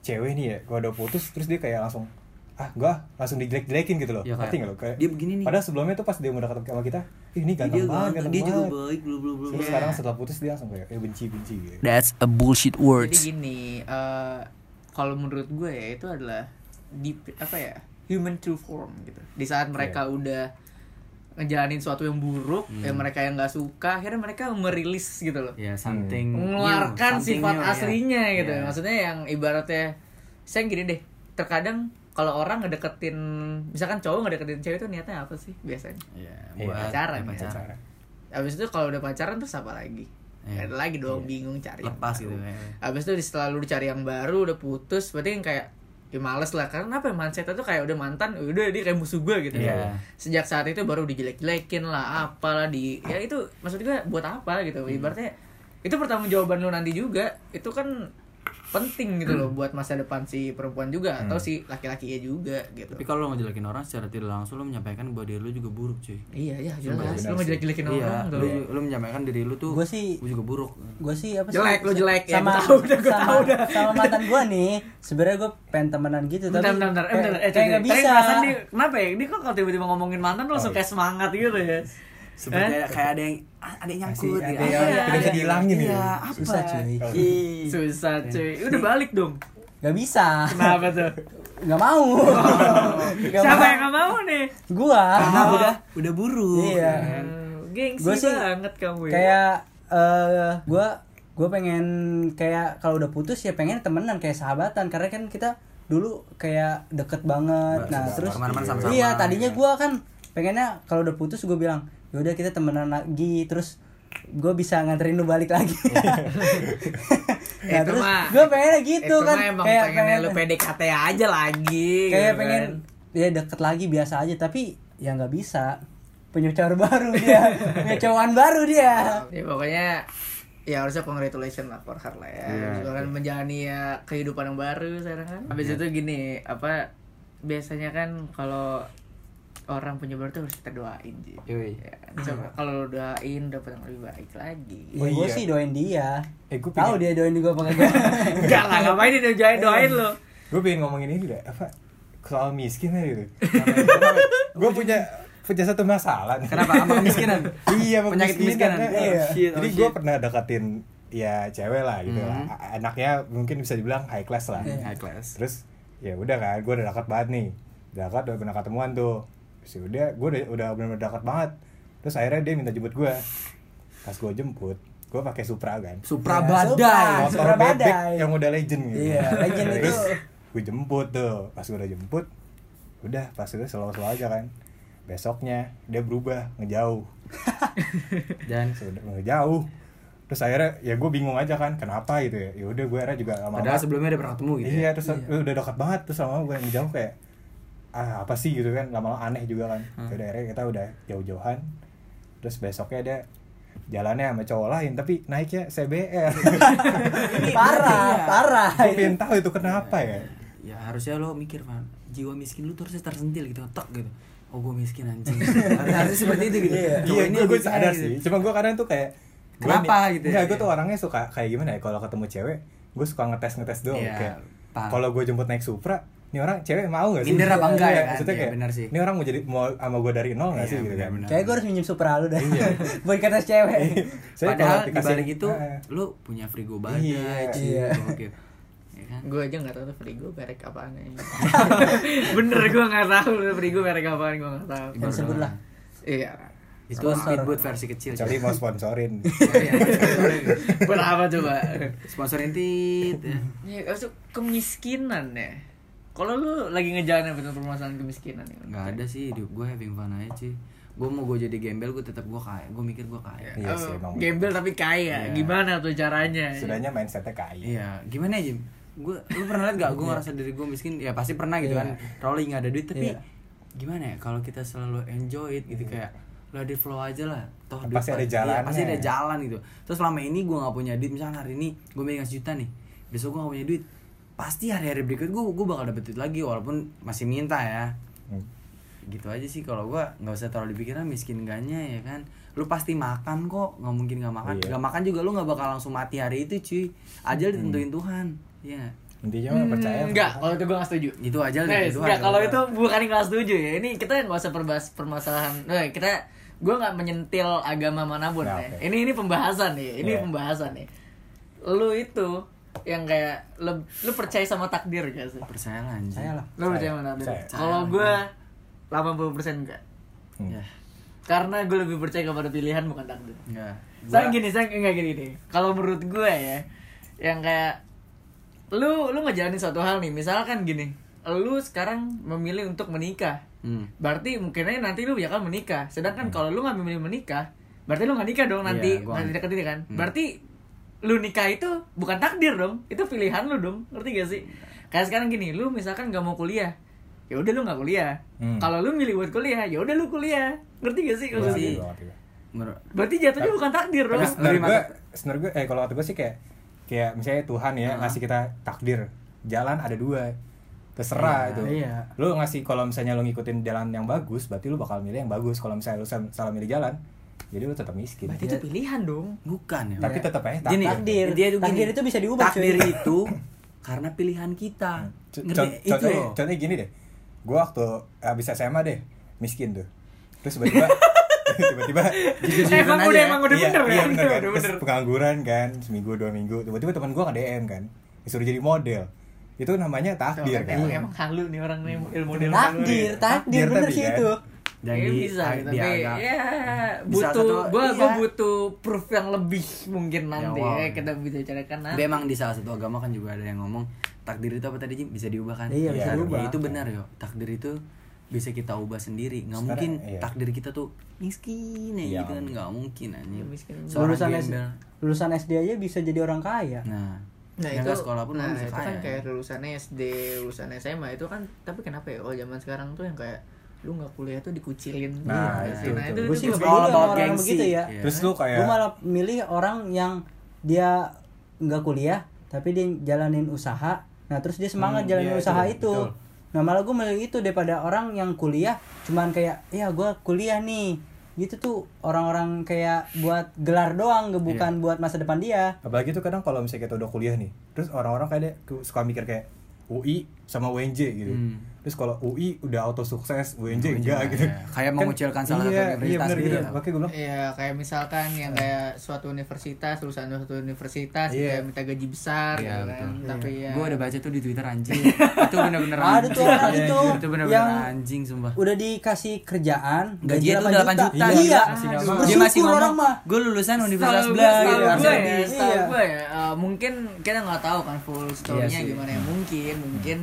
cewek nih ya, kalau udah putus terus dia kayak langsung ah gua langsung dijelek-jelekin gitu loh. Ya, kayak, Ngerti nggak lo? Kayak dia begini nih. Padahal sebelumnya tuh pas dia udah ketemu sama kita, "Ih, ini dia ganteng banget, ganteng, ganteng dia juga banget." baik belum belum belum Terus Iya. sekarang setelah putus dia langsung kayak eh benci-benci gitu. that's a bullshit Jadi gini, eh, kalau menurut gue ya itu adalah deep apa ya human true form gitu. Di saat Iya. mereka udah ngejalanin sesuatu yang buruk, Hmm. ya mereka yang nggak suka, akhirnya mereka merilis gitu loh. ya something mengeluarkan new, something sifat new, ya. aslinya gitu. Ya. Maksudnya yang ibaratnya saya gini deh, terkadang kalau orang ngedeketin misalkan cowok ngedeketin cewek itu niatnya apa sih biasanya? ya, Iya, buat pacaran, ya, ya. pacaran. Habis itu kalau udah pacaran terus apa lagi? Iya. Nggak ada lagi dong bingung cari lepas gitu ya. Habis itu selalu dicari yang baru udah putus berarti yang kayak ya males lah karena apa ya mindset tuh kayak udah mantan udah dia kayak musuh gue gitu Iya. sejak saat itu baru dijelek-jelekin lah apalah di ya itu maksud gue buat apa gitu Hmm. ibaratnya itu pertanggungjawaban lu nanti juga itu kan penting gitu loh buat masa depan si perempuan juga atau Hmm. si laki-lakinya juga gitu Tapi kalau lo ngejelekin orang secara tidak langsung lo menyampaikan bahwa diri lo juga buruk cuy. iya iya jelas lu sih. ngejelek-jelekin orang Iya, lo, lo menyampaikan diri lo tuh Gua sih- gua juga buruk. gue sih apa sih Jelek, lu jelek. Ya, sama gua tahu udah, gua sama, tahu udah. sama mantan gue nih sebenarnya gue pengen temenan gitu Bentar, tapi bentar, bentar, eh, bentar, eh, kayak nggak bisa dia, kenapa ya? Ini kok kalau tiba-tiba ngomongin mantan lo langsung Oh, iya. kayak semangat gitu ya? Seperti Eh? kayak, ada yang ah, ada yang nyangkut. Masih ada gitu. yang Iya, tidak bisa dihilangin gitu. Iya, apa? Susah, cuy. Ih. Susah cuy, udah balik dong. nggak bisa Kenapa tuh? nggak mau Nggak Siapa mau. yang gak mau nih? gua Karena udah udah buruk. Iya. Gengsi Gua sih banget kamu ya. kayak eh gue gue pengen kayak kalau udah putus ya pengen temenan kayak sahabatan karena kan kita dulu kayak deket banget nah sudah terus ke mana-mana sama-sama, iya tadinya ya. gue kan pengennya kalau udah putus gue bilang yaudah kita temenan lagi terus gue bisa nganterin lu balik lagi. Nah Itu terus mah- gue pengennya gitu itu kan emang kayak pengennya pengen lu PDKT aja lagi kayak gitu pengen kan. ya deket lagi biasa aja tapi ya nggak bisa. Punya cowok baru dia punya cowokan baru dia. Ya pokoknya ya harusnya congratulations lah for her lah ya. Juga kan menjalani ya kehidupan yang baru sekarang kan. Habis itu gini apa biasanya kan kalau orang punya baru tuh harus kita doain sih Yoi. ya, coba kalau lu doain dapat yang lebih baik lagi Ya Oh, gue iya. sih doain dia. Eh, gua Tahu dia doain juga apa kagak? enggak lah ngapain dia doain doain lo gue pengen ngomongin ini deh apa soal miskin aja gitu gue punya punya satu masalah nih. Kenapa? Sama kemiskinan? iya sama Penyakit kemiskinan? eh. Iya. Shit, oh jadi gue pernah deketin ya cewek lah gitu lah Mhm. A- anaknya mungkin bisa dibilang high class lah Iya. High class. terus ya udah kan gue udah dekat banget nih dekat udah pernah ketemuan tuh ya udah gue udah udah benar-benar dekat banget terus akhirnya dia minta jemput gue pas gue jemput gue pakai Supra kan Supra Ya, badai. Supra. motor Supra bebek badai. yang udah legend gitu Iya, legend itu. terus gue jemput tuh pas gue udah jemput udah pas itu selalu-selalu aja kan besoknya dia berubah ngejauh Dan sudah ngejauh terus akhirnya ya gue bingung aja kan kenapa gitu ya ya udah gue akhirnya juga lama padahal sebelumnya udah pernah ketemu gitu. iya ya. terus udah dekat banget terus lama gue ngejauh kayak ah apa sih gitu kan lama-lama aneh juga kan Hmm. Yaudah, akhirnya kita udah jauh-jauhan terus besoknya ada jalannya sama cowok lain tapi naiknya CBR parah, parah. gue pengen tahu itu kenapa ya Ya harusnya lo mikir, Van. Jiwa miskin lu tuh harusnya tersentil gitu, tok gitu. Oh, gue miskin anjing. harusnya seperti itu gitu. Iya. Iya ini gue sadar gitu. sih cuma gue kadang tuh kayak Kenapa nih- gitu ya? Gue tuh orangnya suka kayak gimana ya kalau ketemu cewek gue suka ngetes ngetes doang Iya, kayak kalau gue jemput naik Supra ini orang cewek mau gak sih? Minder apa enggak ya Iya, kan? Maksudnya Iya, kayak, benar sih. ini orang mau jadi mau sama gue dari nol gak Iya, sih gitu kan? Kayak gue harus minjem Supra lu dah. Iya. Buat kata cewek. Saya Padahal kalau di dikasih- balik itu Ah, lu punya Frigo badai, Iya. Iya. Oke. Ya kan? gue aja nggak tahu tuh Frigo merek apaan ya bener gue nggak tahu tuh Frigo merek apaan gue nggak tahu Yang sebut lah. iya Itu speedboat versi kecil. kecuali cuy. mau sponsorin. Iya, sponsorin. berapa coba Sponsorin tit. ya. ya kemiskinan ya kalau lu lagi ngejalanin betul permasalahan kemiskinan ya Nggak ada sih hidup gue having fun aja cuy. Gue mau gue jadi gembel gue tetap gue kaya. Gue mikir gue kaya. Iya Oh, sih, emang. gembel tapi kaya Iya. gimana tuh caranya Sudahnya mindsetnya kaya. Iya, gimana ya Jim? Gue, lu pernah liat gak? Gue ngerasa diri gue miskin, ya pasti pernah gitu kan. Rolling gak ada duit, tapi Iya. gimana ya? Kalau kita selalu enjoy it gitu kayak lo di flow aja lah. Toh duit Pasti ada iya, jalannya. pasti ada jalan gitu. Terus selama ini gue gak punya duit, misalnya hari ini gue megang sejuta nih, besok gue gak punya duit, pasti hari-hari berikut gue gue bakal dapet duit lagi walaupun masih minta ya. Hmm. Gitu aja sih kalau gue nggak usah terlalu dipikirin miskin enggaknya ya kan. Lu pasti makan kok, nggak mungkin nggak makan. Iya. Nggak makan juga lu nggak bakal langsung mati hari itu cuy. Ajal ditentuin Tuhan. Iya. nggak? Intinya mah percaya. Hmm, enggak kalau itu gue nggak setuju Itu aja Guys, ditentuin Tuhan. enggak kalau itu bukan yang nggak setuju ya ini kita nggak usah perbahas permasalahan nah, kita gue nggak menyentil agama mana pun Nah, ya. oke. ini ini pembahasan nih ini Iya. pembahasan nih lu itu yang kayak lu, lu percaya sama takdir gak sih percaya lah anjing. Saya lah. lu percaya Percaya. sama takdir Percaya. kalau gue 80% enggak Hmm. Ya, karena gue lebih percaya kepada pilihan bukan takdir enggak. saya gini saya enggak gini nih kalau menurut gue ya yang kayak lu lu ngejalanin suatu hal nih misalkan gini lu sekarang memilih untuk menikah Hmm. berarti mungkin aja nanti lu bakal menikah sedangkan kalau lu nggak memilih menikah berarti lu nggak nikah dong nanti Iya, gua nanti ngerti. deket ini kan Hmm. berarti lu nikah itu bukan takdir dong itu pilihan lu dong ngerti gak sih kayak sekarang gini lu misalkan nggak mau kuliah ya udah lu nggak kuliah Hmm. kalau lu milih buat kuliah ya udah lu kuliah ngerti gak sih ngerti. Menurut berarti jatuhnya bukan takdir dong sebenarnya lebih gue, mantap. sebenarnya gue, eh kalau kata gue sih kayak kayak misalnya Tuhan ya ngasih kita takdir jalan ada dua terserah Iya, itu iya. lu ngasih kalau misalnya lu ngikutin jalan yang bagus berarti lu bakal milih yang bagus kalau misalnya lu salah salah milih jalan jadi lu tetap miskin. Berarti itu pilihan dong. bukan ya. Tapi tetap aja Gini, Takdir. dia Takdir itu bisa diubah, takdir cuy. itu karena pilihan kita. C- ngerti? Con- itu. contohnya, loh. contohnya gini deh. Gue waktu habis SMA deh miskin tuh. Terus tiba-tiba tiba-tiba emang aja udah emang udah iya, bener iya kan? bener kan? Udah terus bener. pengangguran kan seminggu dua minggu. Tiba-tiba teman gue nge DM kan disuruh jadi model. Itu namanya takdir kan? Emang, emang halu nih orang nih ilmu model Takdir, takdir Takdir bener sih kan. Dan Kayaknya di, bisa, di tapi agak- ya Bisa butuh gua iya. gua butuh proof yang lebih mungkin nanti wow. ya, kita bisa bicarakan Tapi nanti. emang di salah satu agama kan juga ada yang ngomong takdir itu apa tadi Jim? bisa diubah kan? Iya, bisa Ya, diubah. ya, itu benar yo. Takdir itu bisa kita ubah sendiri. Nggak Sekarang, mungkin iya. takdir kita tuh miskin ya Iya, gitu kan nggak mungkin. Iya. Seorang Lulusan, S- lulusan SD aja bisa jadi orang kaya. Nah, Nah yang itu sekolah pun nah, bisa itu kaya. kan kayak lulusan SD, lulusan SMA itu kan tapi kenapa ya kalau zaman sekarang tuh yang kayak lu nggak kuliah tuh dikucilin Nah, gitu. itu, nah, itu. itu, Gue itu sih gua nggak all about orang gengsi. begitu ya. Iya. terus lu kayak Gue malah milih orang yang dia nggak kuliah tapi dia jalanin usaha. Nah terus dia semangat Hmm, jalanin iya, usaha itu, itu. betul. Nah malah gue milih itu daripada orang yang kuliah cuman kayak ya gue kuliah nih gitu tuh orang-orang kayak buat gelar doang Iya. bukan buat masa depan dia apalagi tuh kadang kalau misalnya kita udah kuliah nih terus orang-orang kayak dia suka mikir kayak UI sama UNJ gitu Hmm. terus kalau UI udah auto sukses UNJ UNJ enggak gitu ya. Kayak mengucilkan salah satu iya, universitas iya bener gitu gitu ya. makanya gue bilang Iya kayak misalkan yang kayak suatu universitas lulusan suatu universitas Iya. kayak minta gaji besar Iya, gitu kan betul. tapi ya Gue udah baca tuh di Twitter anjing. itu bener-bener Ada anjing. tuh orang Iya, itu iya. Itu bener-bener yang anjing sumpah. udah dikasih kerjaan Gajinya tuh 8 juta. iya, masih nggak Dia mau. masih ngomong, mah gue lulusan universitas gitu. harusnya ya, setahu Iya. gue ya, eh, mungkin kita nggak tahu kan full story-nya Iya gimana ya. Mungkin, mungkin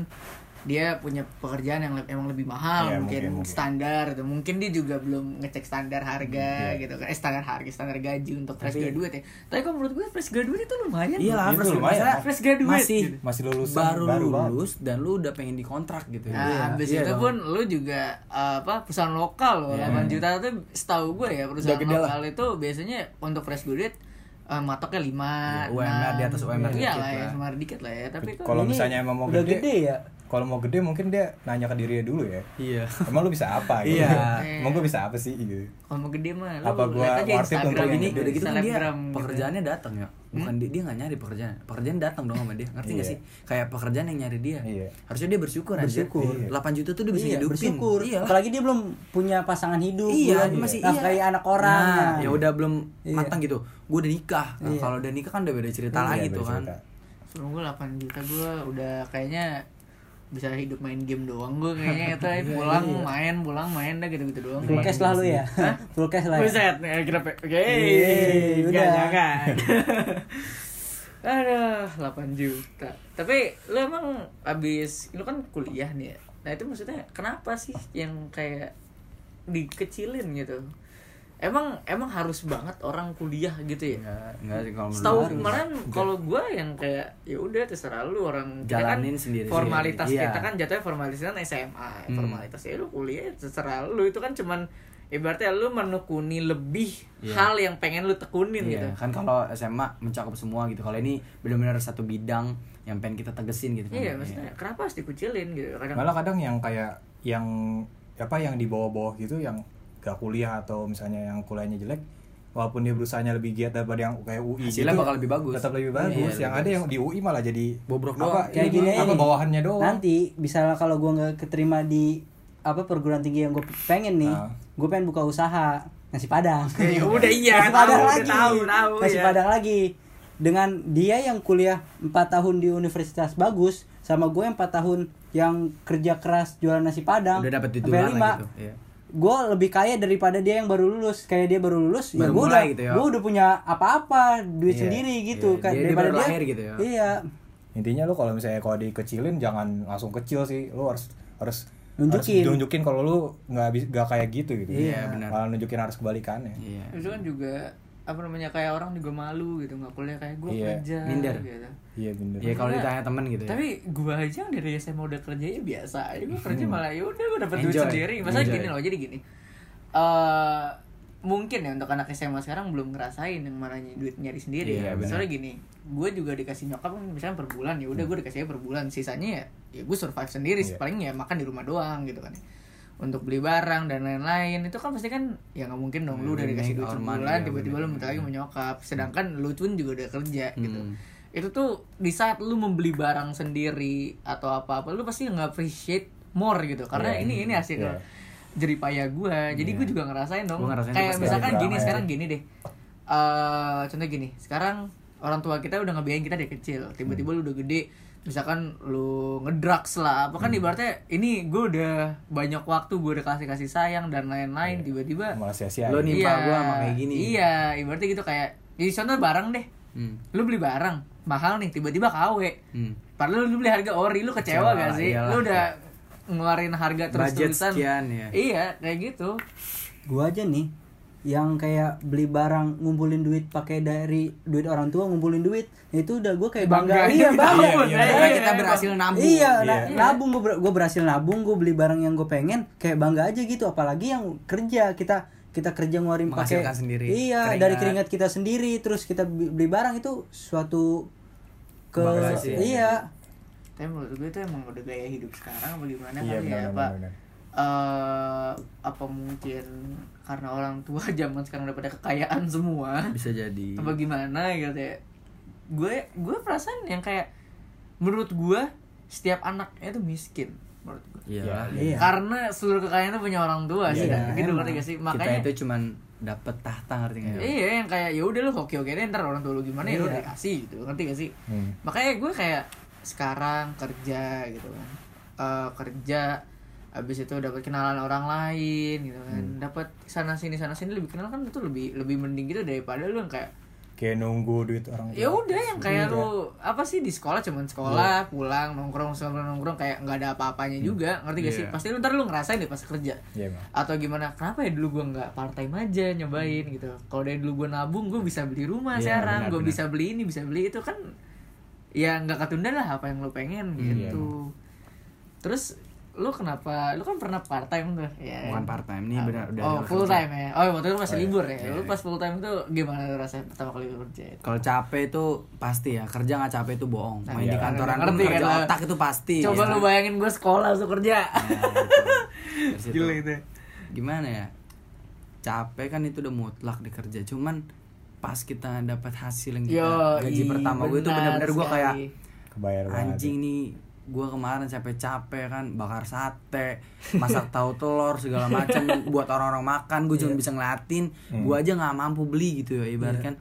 dia punya pekerjaan yang le- emang lebih mahal, Iya, mungkin, mungkin, mungkin. standar, gitu. mungkin dia juga belum ngecek standar harga, Iya. gitu kan, eh standar harga, standar gaji untuk fresh Tapi- graduate ya. Tapi kalau menurut gue fresh graduate itu lumayan. Iya lah, fresh lumayan. masalah Fresh graduate, Masih gitu. masih lulusan baru, baru banget. lulus dan lu udah pengen dikontrak gitu ya. Nah, Iya. habis Iya itu pun lu juga eh, apa perusahaan lokal loh, Iya. 8 juta itu setahu gue ya perusahaan Udah lah. lokal itu biasanya untuk fresh graduate eh, matoknya 5 Iya, UMR di atas UMR Iya dikit lah ya, lah. semar dikit lah ya. Tapi kalau misalnya emang mau udah gede, gede ya kalau mau gede mungkin dia nanya ke dirinya dulu ya Iya. emang lu bisa apa gitu Iya. emang gue bisa apa sih gitu kalau mau gede mah lu Apa gua lihat aja worth it untuk Gede. udah gitu kan dia gitu. pekerjaannya datang ya. Bukan dia, dia nggak nyari pekerjaan. Pekerjaan datang dong sama dia. Ngerti nggak Iya. sih? Kayak pekerjaan yang nyari dia. Iya. Harusnya dia bersyukur, aja. Bersyukur. 8 juta tuh dia bisa Iya, hidupin. bersyukur Iya. apalagi dia belum punya pasangan hidup Iya, belum masih iya. anak orang Nah, ya udah belum Iya. matang gitu. Gue udah nikah. Nah, Iya. Kalau udah nikah kan udah beda cerita Iya, lagi tuh kan. Sebelum gue 8 juta gue udah kayaknya bisa hidup main game doang gue kayaknya itu aja pulang main pulang main dah gitu-gitu doang full cash lah lu ya full cash lah ya Buset, ya, kira Oke, nggak udah. jangan. Aduh, 8 juta. Tapi lu emang abis lu kan kuliah nih ya. Nah, itu maksudnya kenapa sih yang kayak dikecilin gitu? Emang emang harus banget orang kuliah gitu ya? Enggak, enggak sih kalau menurut Setahu kemarin kalau gua yang kayak ya udah terserah lu orang kita kan Jalanin sendiri-sendiri. formalitas Iya. kita kan jatuhnya formalitas kan SMA Hmm. formalitas ya lu kuliah terserah lu itu kan cuman ibaratnya lu menekuni lebih Iya. hal yang pengen lu tekunin Iya, gitu kan kalau SMA mencakup semua gitu. Kalau ini benar-benar satu bidang yang pengen kita tegesin gitu. kan. iya maksudnya kenapa harus dikucilin gitu kadang malah kadang yang kayak yang apa yang di bawah-bawah gitu yang gak kuliah atau misalnya yang kuliahnya jelek walaupun dia berusahanya lebih giat daripada yang kayak UI Hasilnya gitu, bakal lebih bagus. tetap lebih Iya, bagus lebih yang ada bagus. yang di UI malah jadi Bobrok apa, doang. kayak ini, gini apa bawahannya doang nanti misalnya kalau gua nggak keterima di apa perguruan tinggi yang gue pengen nih Ah. gue pengen buka usaha nasi padang Ya udah iya, nasi tahu, padang lagi tahu, tahu, nasi ya. padang lagi dengan dia yang kuliah 4 tahun di universitas bagus sama gue yang 4 tahun yang kerja keras jualan nasi padang Udah dapat sampai titular lima, lah gitu. Iya. Gue lebih kaya daripada dia yang baru lulus kayak dia baru lulus ya Baru gue mulai udah gitu ya. gue udah punya apa-apa duit Iya, sendiri gitu iya, kan dia- dia daripada baru dia lahir gitu ya. iya intinya lu kalau misalnya kalau dikecilin jangan langsung kecil sih lu harus harus Nunjukin. harus nunjukin kalau lu nggak nggak kayak gitu gitu Iya, benar. malah nunjukin harus kebalikannya Iya. itu kan juga apa namanya kayak orang juga malu gitu nggak kuliah kayak gue Iya. kerja Minder. gitu iya bener Iya kalau ditanya temen gitu ya. tapi gua aja yang dari SMA udah kerja ya biasa aja gua kerja malah ya udah gua dapet duit Enjoy. sendiri masa Enjoy. gini loh jadi gini eh mungkin ya untuk anak SMA sekarang belum ngerasain yang mana duit nyari sendiri Iya, benar. soalnya gini gue juga dikasih nyokap kan misalnya per bulan ya udah gue dikasihnya per bulan sisanya ya ya gue survive sendiri Iya. paling ya makan di rumah doang gitu kan untuk beli barang dan lain-lain. Itu kan pasti kan ya nggak mungkin dong lu udah Make dikasih duit our per money, bulan ya, tiba-tiba lu minta lagi sama nyokap. Sedangkan lu pun juga udah kerja gitu. Hmm. itu tuh di saat lu membeli barang sendiri atau apa-apa lu pasti nggak appreciate more gitu. Karena Iya. ini ini hasil Iya. jerih payah gue jadi gue juga ngerasain dong. Gua ngerasain kayak misalkan gini sekarang gini deh. Eh contoh gini. Sekarang orang tua kita udah ngebiayain kita dari kecil. Tiba-tiba lu udah gede misalkan lu ngedrugs lah apa kan ibaratnya ini gue udah banyak waktu gue udah kasih kasih sayang dan lain-lain tiba-tiba malah sia-sia Lo nih- Nimpa gua sama kayak gini. iya ibaratnya gitu kayak jadi contoh barang deh Hmm. lu beli barang mahal nih tiba-tiba KW Hmm. padahal lu beli harga ori lu kecewa Kecewa, gak sih iyalah. lu udah ngeluarin harga terus-terusan ya. iya kayak gitu Gua aja nih yang kayak beli barang ngumpulin duit pakai dari duit orang tua ngumpulin duit itu udah gue kayak bangga, Bangga. iya bangga Iya, Iya, iya, karena iya, kita iya. berhasil nabung. Iya, Iya. na- nabung gue gue berhasil nabung, gue beli barang yang gue pengen, kayak bangga aja gitu. Apalagi yang kerja kita kita kerja ngeluarin pakai sendiri. Iya, Keringat. dari keringat kita sendiri, terus kita beli barang itu suatu ke sih. iya. tapi menurut gue itu emang udah gaya hidup sekarang apa gimana Iya, kali ya apa benar, benar. eh apa mungkin karena orang tua zaman sekarang udah pada kekayaan semua Bisa jadi. apa gimana gitu ya gue gue perasaan yang kayak menurut gue setiap anaknya itu miskin menurut gue Iya. Iya. karena seluruh kekayaan itu punya orang tua sih Iya, gitu ngerti gak sih Kita makanya itu cuman dapat tahta ngerti nggak? iya yang kayak ya udah lu hoki hoki deh ntar orang tua lu gimana ya lu Iya. dikasih gitu ngerti gak sih Hmm. makanya gue kayak sekarang kerja gitu kan Eh, kerja habis itu dapat kenalan orang lain gitu kan. Dapat sana sini sana sini lebih kenal kan itu lebih lebih mending gitu daripada lu yang kayak kayak nunggu duit orang ya udah yang kayak Iya. lu apa sih di sekolah cuman sekolah pulang nongkrong nongkrong nongkrong kayak nggak ada apa-apanya juga ngerti gak sih? Iya. pasti lu ntar lu ngerasain deh pas kerja. Iya, Bang. atau gimana kenapa ya dulu gue nggak part time aja nyobain gitu. Kalau dari dulu gue nabung gue bisa beli rumah Iya, sekarang benar, benar. bisa beli ini bisa beli itu kan ya nggak ketunda lah apa yang lu pengen gitu. terus lu kenapa lu kan pernah part time tuh ya Bukan part time nih benar udah oh udah full kerja. time ya oh waktu itu masih Oh, iya. libur ya Iya, lu iya. pas full time tuh gimana lu rasanya pertama kali kerja itu Kalau capek itu pasti ya kerja nggak capek itu bohong. Nah, Main di iya. kantoran pun Ngerti kerja kan, otak itu pasti. coba ya. lu bayangin gue sekolah langsung kerja Nah, itu. Gila itu Gimana ya? Capek kan itu udah mutlak di kerja. Cuman pas kita dapat hasil yang kita Yo, gaji ih, pertama gue itu benar bener-bener gue kayak sekali. Kebayar banget. anjing nih gue kemarin capek-capek kan bakar sate masak tahu telur segala macam buat orang-orang makan gue Iya. cuma bisa ngeliatin Hmm. gue aja nggak mampu beli gitu ya ibarat Iya. kan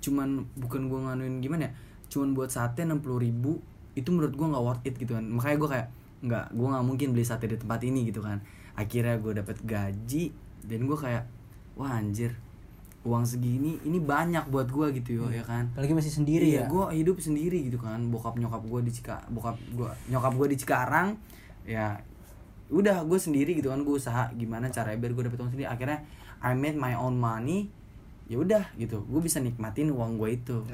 cuman bukan gue nganuin gimana ya cuman buat sate enam ribu itu menurut gue nggak worth it gitu kan makanya gue kayak nggak gue nggak mungkin beli sate di tempat ini gitu kan akhirnya gue dapet gaji dan gue kayak wah anjir uang segini ini banyak buat gue gitu yo ya kan? Apalagi masih sendiri iya, ya. gue hidup sendiri gitu kan. Bokap nyokap gue di Cika bokap gue nyokap gue di Cikarang ya udah gue sendiri gitu kan gue usaha gimana cara biar gue dapet uang sendiri. Akhirnya I made my own money ya udah gitu. Gue bisa nikmatin uang gue itu.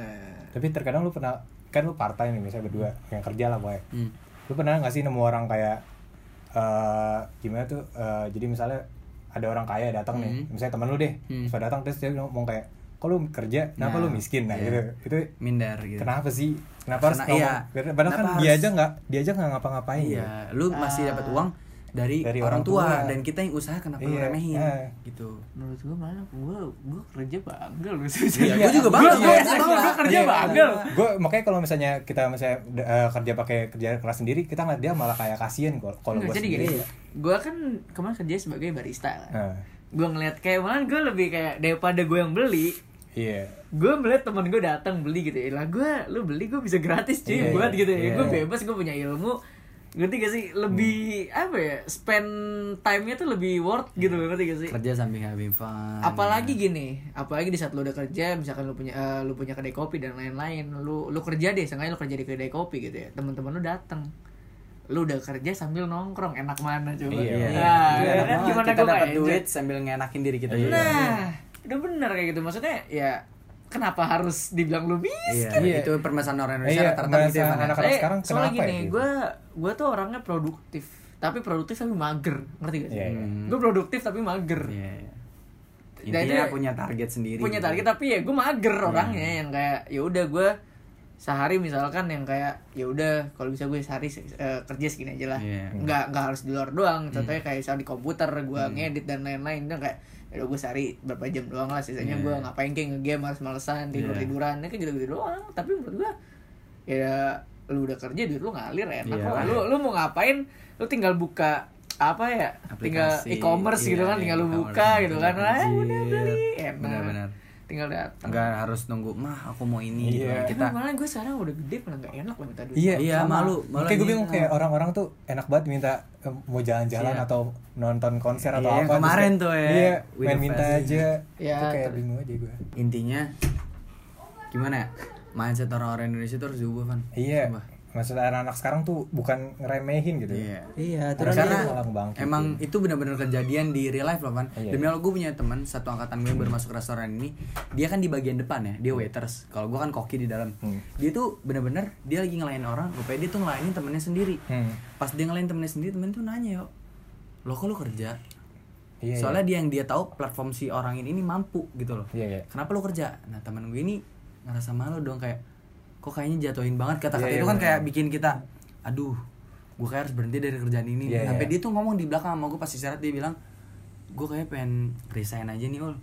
Tapi terkadang lu pernah kan lu part time nih misalnya berdua yang kerja lah boy. Hmm. Lu pernah nggak sih nemu orang kayak eh gimana tuh eh, jadi misalnya ada orang kaya datang nih, Hmm. misalnya teman lu deh, Hmm. terus datang terus dia ngomong kayak, kok lu kerja, kenapa Nah, lu miskin? Nah iya. gitu, itu minder gitu kenapa sih? Kenapa harus Karena- ngomong? iya. Padahal kan Kenapa dia harus- aja nggak, dia aja nggak ngapa-ngapain. gitu. iya lu masih dapat uang dari, Dari orang orang tua, tua. dan kita yang usaha kenapa lu Iya, remehin eh. gitu menurut gue malah gue gue kerja bangga loh Iya, gua juga bangga, gue gua gue bangga. kerja Iya. bangga gue makanya kalau misalnya kita misalnya eh, kerja pakai kerja keras sendiri kita ngeliat dia malah kayak kasihan kalau kalau gue jadi sendiri gini gue kan kemarin kerja sebagai barista kan. Nah, gue ngeliat kayak malah gue lebih kayak daripada gue yang beli. Iya. Gue melihat teman gue datang beli gitu ya. Lah gue lu beli gue bisa gratis cuy Iya, buat iya, gitu ya. Iya. gue bebas gue punya ilmu. Ngerti gak sih? Lebih apa ya? Spend time-nya tuh lebih worth gitu ngerti gak sih? Kerja sambil having fun. Apalagi gini apalagi di saat lu udah kerja misalkan lu punya eh, lu punya kedai kopi dan lain-lain lu lu kerja deh sengaja lu kerja di kedai kopi gitu ya. Teman-teman lu datang lu udah kerja sambil nongkrong enak mana coba Iya, Iya, nah, iya. ya Enak kan banget. gimana kita gue dapat kayak duit sambil ngenakin diri kita juga. nah udah bener kayak gitu maksudnya ya kenapa harus dibilang lu miskin Iya, Iya. itu permasalahan orang Indonesia Iya, rata-rata gitu ya. ya. anak-anak Soalnya- sekarang soalnya kenapa ya gini, gitu? gue gue tuh orangnya produktif, tapi produktif tapi mager, ngerti gak sih? Iya, iya. Hmm. Gue produktif tapi mager. Iya, iya. Dan intinya punya target sendiri punya gitu. target tapi ya gue mager orangnya yang kayak ya udah gue sehari misalkan yang kayak ya udah kalau bisa gue sehari eh, kerja segini aja lah. Iya. nggak nggak harus di luar doang. Contohnya kayak misal di komputer gue ngedit dan lain-lain dan kayak ya udah gue sehari berapa jam doang lah. Sisanya Iya. gue ngapain kayak ngegame harus malesan tidur tiduran ini kan gitu gitu doang. Tapi menurut gue ya lu udah kerja duit lu ngalir enak Iya. kok. Lu lu mau ngapain? Lu tinggal buka apa ya? Tinggal Aplikasi. e-commerce gitu Iya, kan tinggal lu buka gitu kan. Ah, Anjir. udah beli. Enak. Benar-benar. Tinggal datang nggak harus nunggu mah aku mau ini gitu Iya. kan. kita malah gue sekarang udah gede malah nggak enak loh minta duit Iya, Iya, malu, malu Kayak gue bingung kayak orang-orang tuh enak banget minta mau jalan-jalan Iya. atau nonton konser atau Iya, apa. kemarin kayak, tuh ya, Iya, main minta aja. Iya, itu kayak tapi- bingung aja gue. intinya gimana ya mindset orang-orang Indonesia tuh harus diubah kan Iya. Maksudnya anak-anak sekarang tuh bukan ngeremehin gitu. iya. Iya, Terus karena emang itu benar-benar kejadian di real life loh kan Iya. demi Allah gue punya teman satu angkatan gue yang baru masuk restoran ini dia kan di bagian depan ya dia waiters. Kalau gue kan koki di dalam. Hmm. dia tuh bener-bener dia lagi ngelayan orang rupanya dia tuh ngelayanin temennya sendiri. Hmm. pas dia ngelayanin temennya sendiri temen tuh nanya yo lo kok lo kerja? Iya, soalnya dia yang dia tahu platform si orang ini, ini mampu gitu loh. Iya, iya. kenapa lo kerja? Nah teman gue ini ngerasa malu dong kayak kok kayaknya jatuhin banget kata-kata Iya, itu iya, kan bener. kayak bikin kita aduh gue kayak harus berhenti dari kerjaan ini. Iya, sampai iya. dia tuh ngomong di belakang sama gue pas istirahat dia bilang gue kayak pengen resign aja nih ul.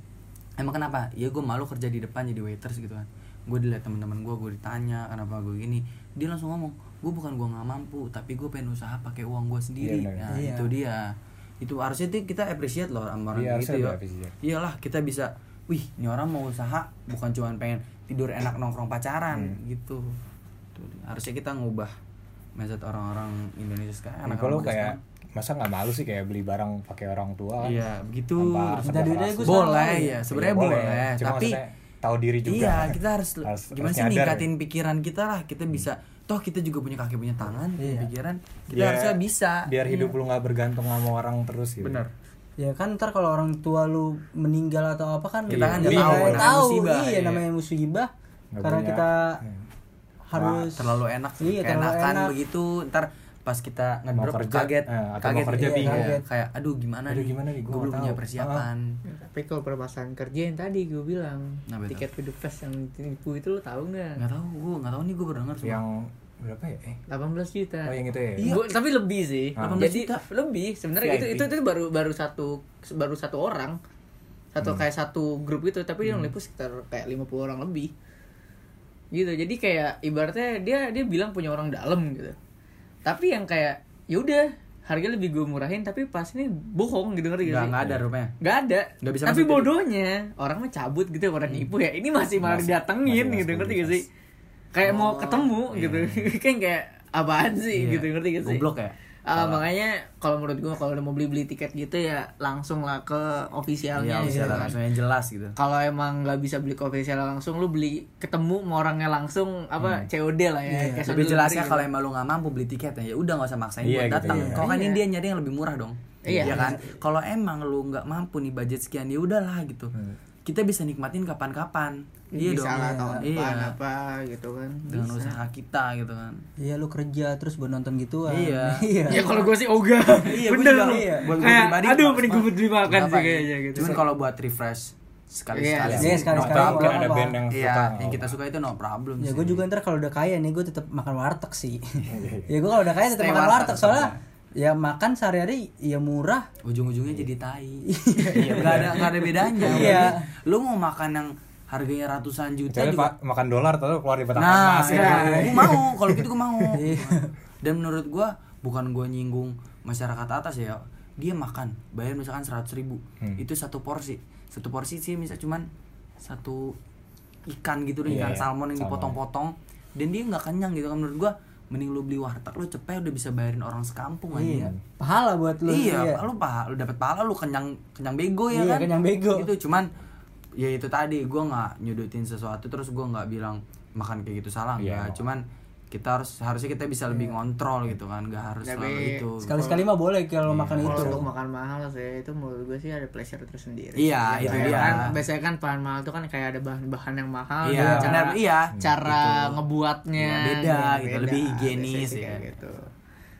Emang kenapa? Ya gue malu kerja di depan jadi waiters gitu kan. Gue dilihat teman-teman gue gue ditanya kenapa gue gini? Dia langsung ngomong gue bukan gue nggak mampu tapi gue pengen usaha pakai uang gue sendiri. Iya, bener. nah Iya. itu dia. Itu harusnya tuh kita appreciate loh sama orang Iya, gitu ya. iyalah kita bisa wih ini orang mau usaha bukan cuma pengen tidur enak nongkrong pacaran Hmm. gitu harusnya kita ngubah mindset orang-orang Indonesia sekarang Nah, kalau kayak sekarang. masa nggak malu sih kayak beli barang pakai orang tua kan? iya begitu boleh sama. ya sebenarnya Iya, boleh, Cuma tapi tahu diri juga iya kita harus, Harus- gimana harus sih nyadar. ningkatin pikiran kita lah kita bisa toh kita juga punya kaki punya tangan punya Iya. pikiran kita Biar- harusnya bisa biar hidup Iya. lu nggak bergantung sama orang terus gitu benar Ya kan ntar kalau orang tua lu meninggal atau apa kan Kita kan nggak nggak tahu, tahu. musibah, iya iya. namanya musibah Nggak karena punya- kita Hmm. harus terlalu enak Iya, terlalu keenakan enak. begitu ntar pas kita ngedrop kerja, kaget eh, atau kaget kerja iya, bingung. kayak, kayak aduh gimana Aduh, nih gimana nih, gua gue belum punya persiapan tapi kalau permasalahan kerja yang tadi gue bilang itu? tiket hidup fest yang tipu itu lo tahu nggak nggak tahu gue nggak tahu nih gue semua. yang berapa ya eh 18 juta oh yang itu ya Iya. Gua- tapi lebih sih. Ah. 18 Jadi juta. lebih sebenarnya itu, itu itu baru baru satu baru satu orang. Satu Hmm. kayak satu grup gitu, tapi yang liput sekitar kayak 50 orang lebih. Gitu. Jadi kayak ibaratnya dia dia bilang punya orang dalam gitu. Tapi yang kayak ya udah harga lebih gue murahin tapi pas ini bohong gitu ngerti gak sih? nggak ada rupanya Nggak ada. Nggak bisa Tapi bodohnya orang mah cabut gitu orang nipu ya. Ini masih malah didatengin masih gitu ngerti gak sih? Kayak mau Oh, ketemu iya. gitu. kan kayak apaan sih Iya. gitu ngerti gak sih? goblok ya Ah, makanya kalau menurut gua kalau udah mau beli beli tiket gitu ya langsung lah ke officialnya Iya, gitu kan. langsung yang jelas gitu Kalau emang nggak bisa beli ke official langsung, lu beli ketemu sama orangnya langsung apa COD lah ya. On lebih jelasnya kalau gitu. emang lu nggak mampu beli tiketnya ya udah nggak usah maksain Iya, buat gitu, datang iya. kalau kan ini Iya. dia nyari yang lebih murah dong Iya. Iya kan kalau emang lu nggak mampu nih budget sekian ya udahlah gitu kita bisa nikmatin kapan-kapan iya bisa dong lah tahun iya depan apa gitu kan. dengan Bisa. usaha kita gitu kan Iya lu kerja terus buat nonton gituan. Iya. iya. Ya kalau gue sih ogah. Iya, Bener juga. lu. Iya. Buat Kayak, pribadi, aduh mending gue beli makan sih kayaknya gitu. cuman kalau buat refresh sekali sekali Iya, iya, sekali-sekali, Atau mungkin apa-apa. ada band yang iya suka yang kita suka itu no problem Ya gue juga ntar kalau udah kaya nih gue tetap makan warteg sih. ya gue kalau udah kaya tetap makan warteg, warteg soalnya ya makan sehari-hari ya murah. ujung-ujungnya jadi tai iya nggak ada nggak ada bedanya Iya. lu mau makan yang harganya ratusan juta juga pak makan dolar atau keluar di batang nah emas ya, ya. gue mau kalau gitu gue mau Iya. dan menurut gue bukan gue nyinggung masyarakat atas ya dia makan bayar misalkan seratus ribu Hmm. itu satu porsi satu porsi sih misal cuman satu ikan gitu deh Iya, ikan salmon yang dipotong-potong dan dia nggak kenyang gitu kan menurut gue mending lu beli warteg lu cepet udah bisa bayarin orang sekampung Iya. aja Pahala buat lu. iya, lu paha, lu dapat pahala lu kenyang kenyang bego ya Iya, kan kenyang bego. itu cuman ya itu tadi gua nggak nyudutin sesuatu terus gua nggak bilang makan kayak gitu salah Iya, enggak cuman kita harus harusnya kita bisa lebih ngontrol gitu kan nggak harus Tapi selalu itu Sekali-sekali mah boleh kalau Iya. makan Kalau itu. untuk makan mahal sih itu menurut gue sih ada pleasure tersendiri. Iya, itu Kayak dia. Kan, biasanya kan bahan mahal tuh kan kayak ada bahan-bahan yang mahal. Iya, dan cara, benar, iya. Cara Gitu. ngebuatnya Iya, beda yang gitu, lebih higienis, ya. kayak gitu.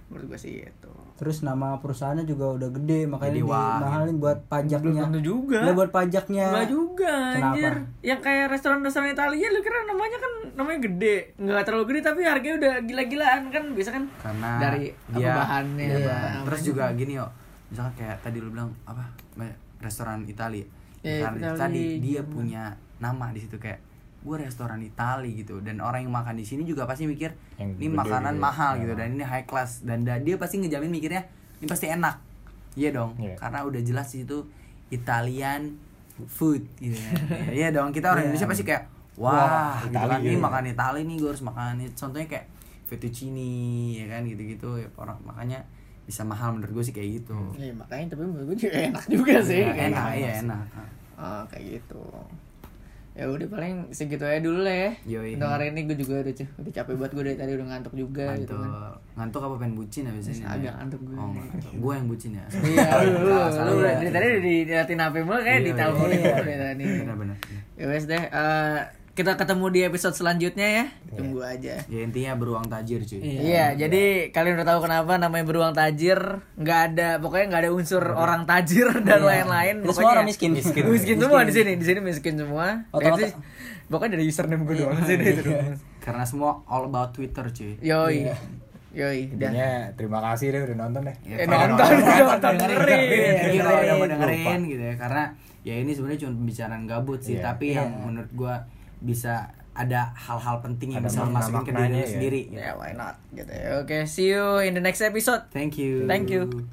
Menurut gue sih gitu. Terus nama perusahaannya juga udah gede makanya Jadi wah, dimahalin buat pajaknya Belum tentu juga. Lah buat pajaknya Enggak juga Kenapa? anjir. Yang kayak restoran-restoran Italia lu kira namanya kan namanya gede. Enggak terlalu gede tapi harganya udah gila-gilaan kan biasa kan karena dari apa dia bahannya iya, apa terus namanya. juga gini yo misalkan kayak tadi lu bilang apa restoran Italia Karena Italia, tadi dia punya nama di situ kayak gue restoran Italia gitu dan orang yang makan di sini juga pasti mikir Yang ini makanan gitu ya. mahal Iya. gitu dan ini high class dan da- dia pasti ngejamin mikirnya ini pasti enak iya dong Iya. karena udah jelas itu Italian food gitu ya iya dong kita orang Indonesia pasti kayak wah, Wah, gitu kan ini gitu. makan Italia nih gue harus makan contohnya kayak fettuccine ya kan gitu-gitu ya orang makanya bisa mahal menurut gue sih kayak gitu Iya, makanya tapi menurut gue juga enak juga sih. Ya, Kayak enak gitu. iya enak Oh, kayak gitu. Ya udah paling segitu aja dulu lah ya. Yoi. Untuk hari ini gue juga udah udah capek banget gue dari tadi udah ngantuk juga gitu ngantuk kan. ngantuk apa pengen bucin ya biasanya Agak ngantuk gue. oh gue yang bucin ya Iya, lu, lu, iya. dari tadi udah di- diliatin HP mulu kayak Iya, di iya, telepon iya. mulu dari tadi. benar-benar Ya wes deh, eh, kita ketemu di episode selanjutnya ya. Tunggu aja. ya intinya beruang tajir cuy Iya, jadi kalian udah tahu kenapa namanya beruang tajir? Nggak ada, pokoknya nggak ada unsur orang tajir dan lain-lain. Itu Pokoknya semua orang miskin. Miskin, semua di sini, di sini miskin semua. Otot-otot. Itu- pokoknya dari username gue doang sih itu. karena semua all about Twitter cuy Yoi, yoi, dah. Intinya terima kasih deh udah nonton deh. Ya, Eh, nonton, nonton, nonton, pada dengerin. dengerin, Dengerin. kita udah mau Lupa. dengerin gitu ya karena ya ini sebenarnya cuma pembicaraan gabut sih Iya. tapi yang menurut gua bisa ada hal-hal penting yang Ada bisa lo masukin ke diri ya. sendiri. Ya, why not? Gitu ya. Oke, see you in the next episode. thank you Thank you.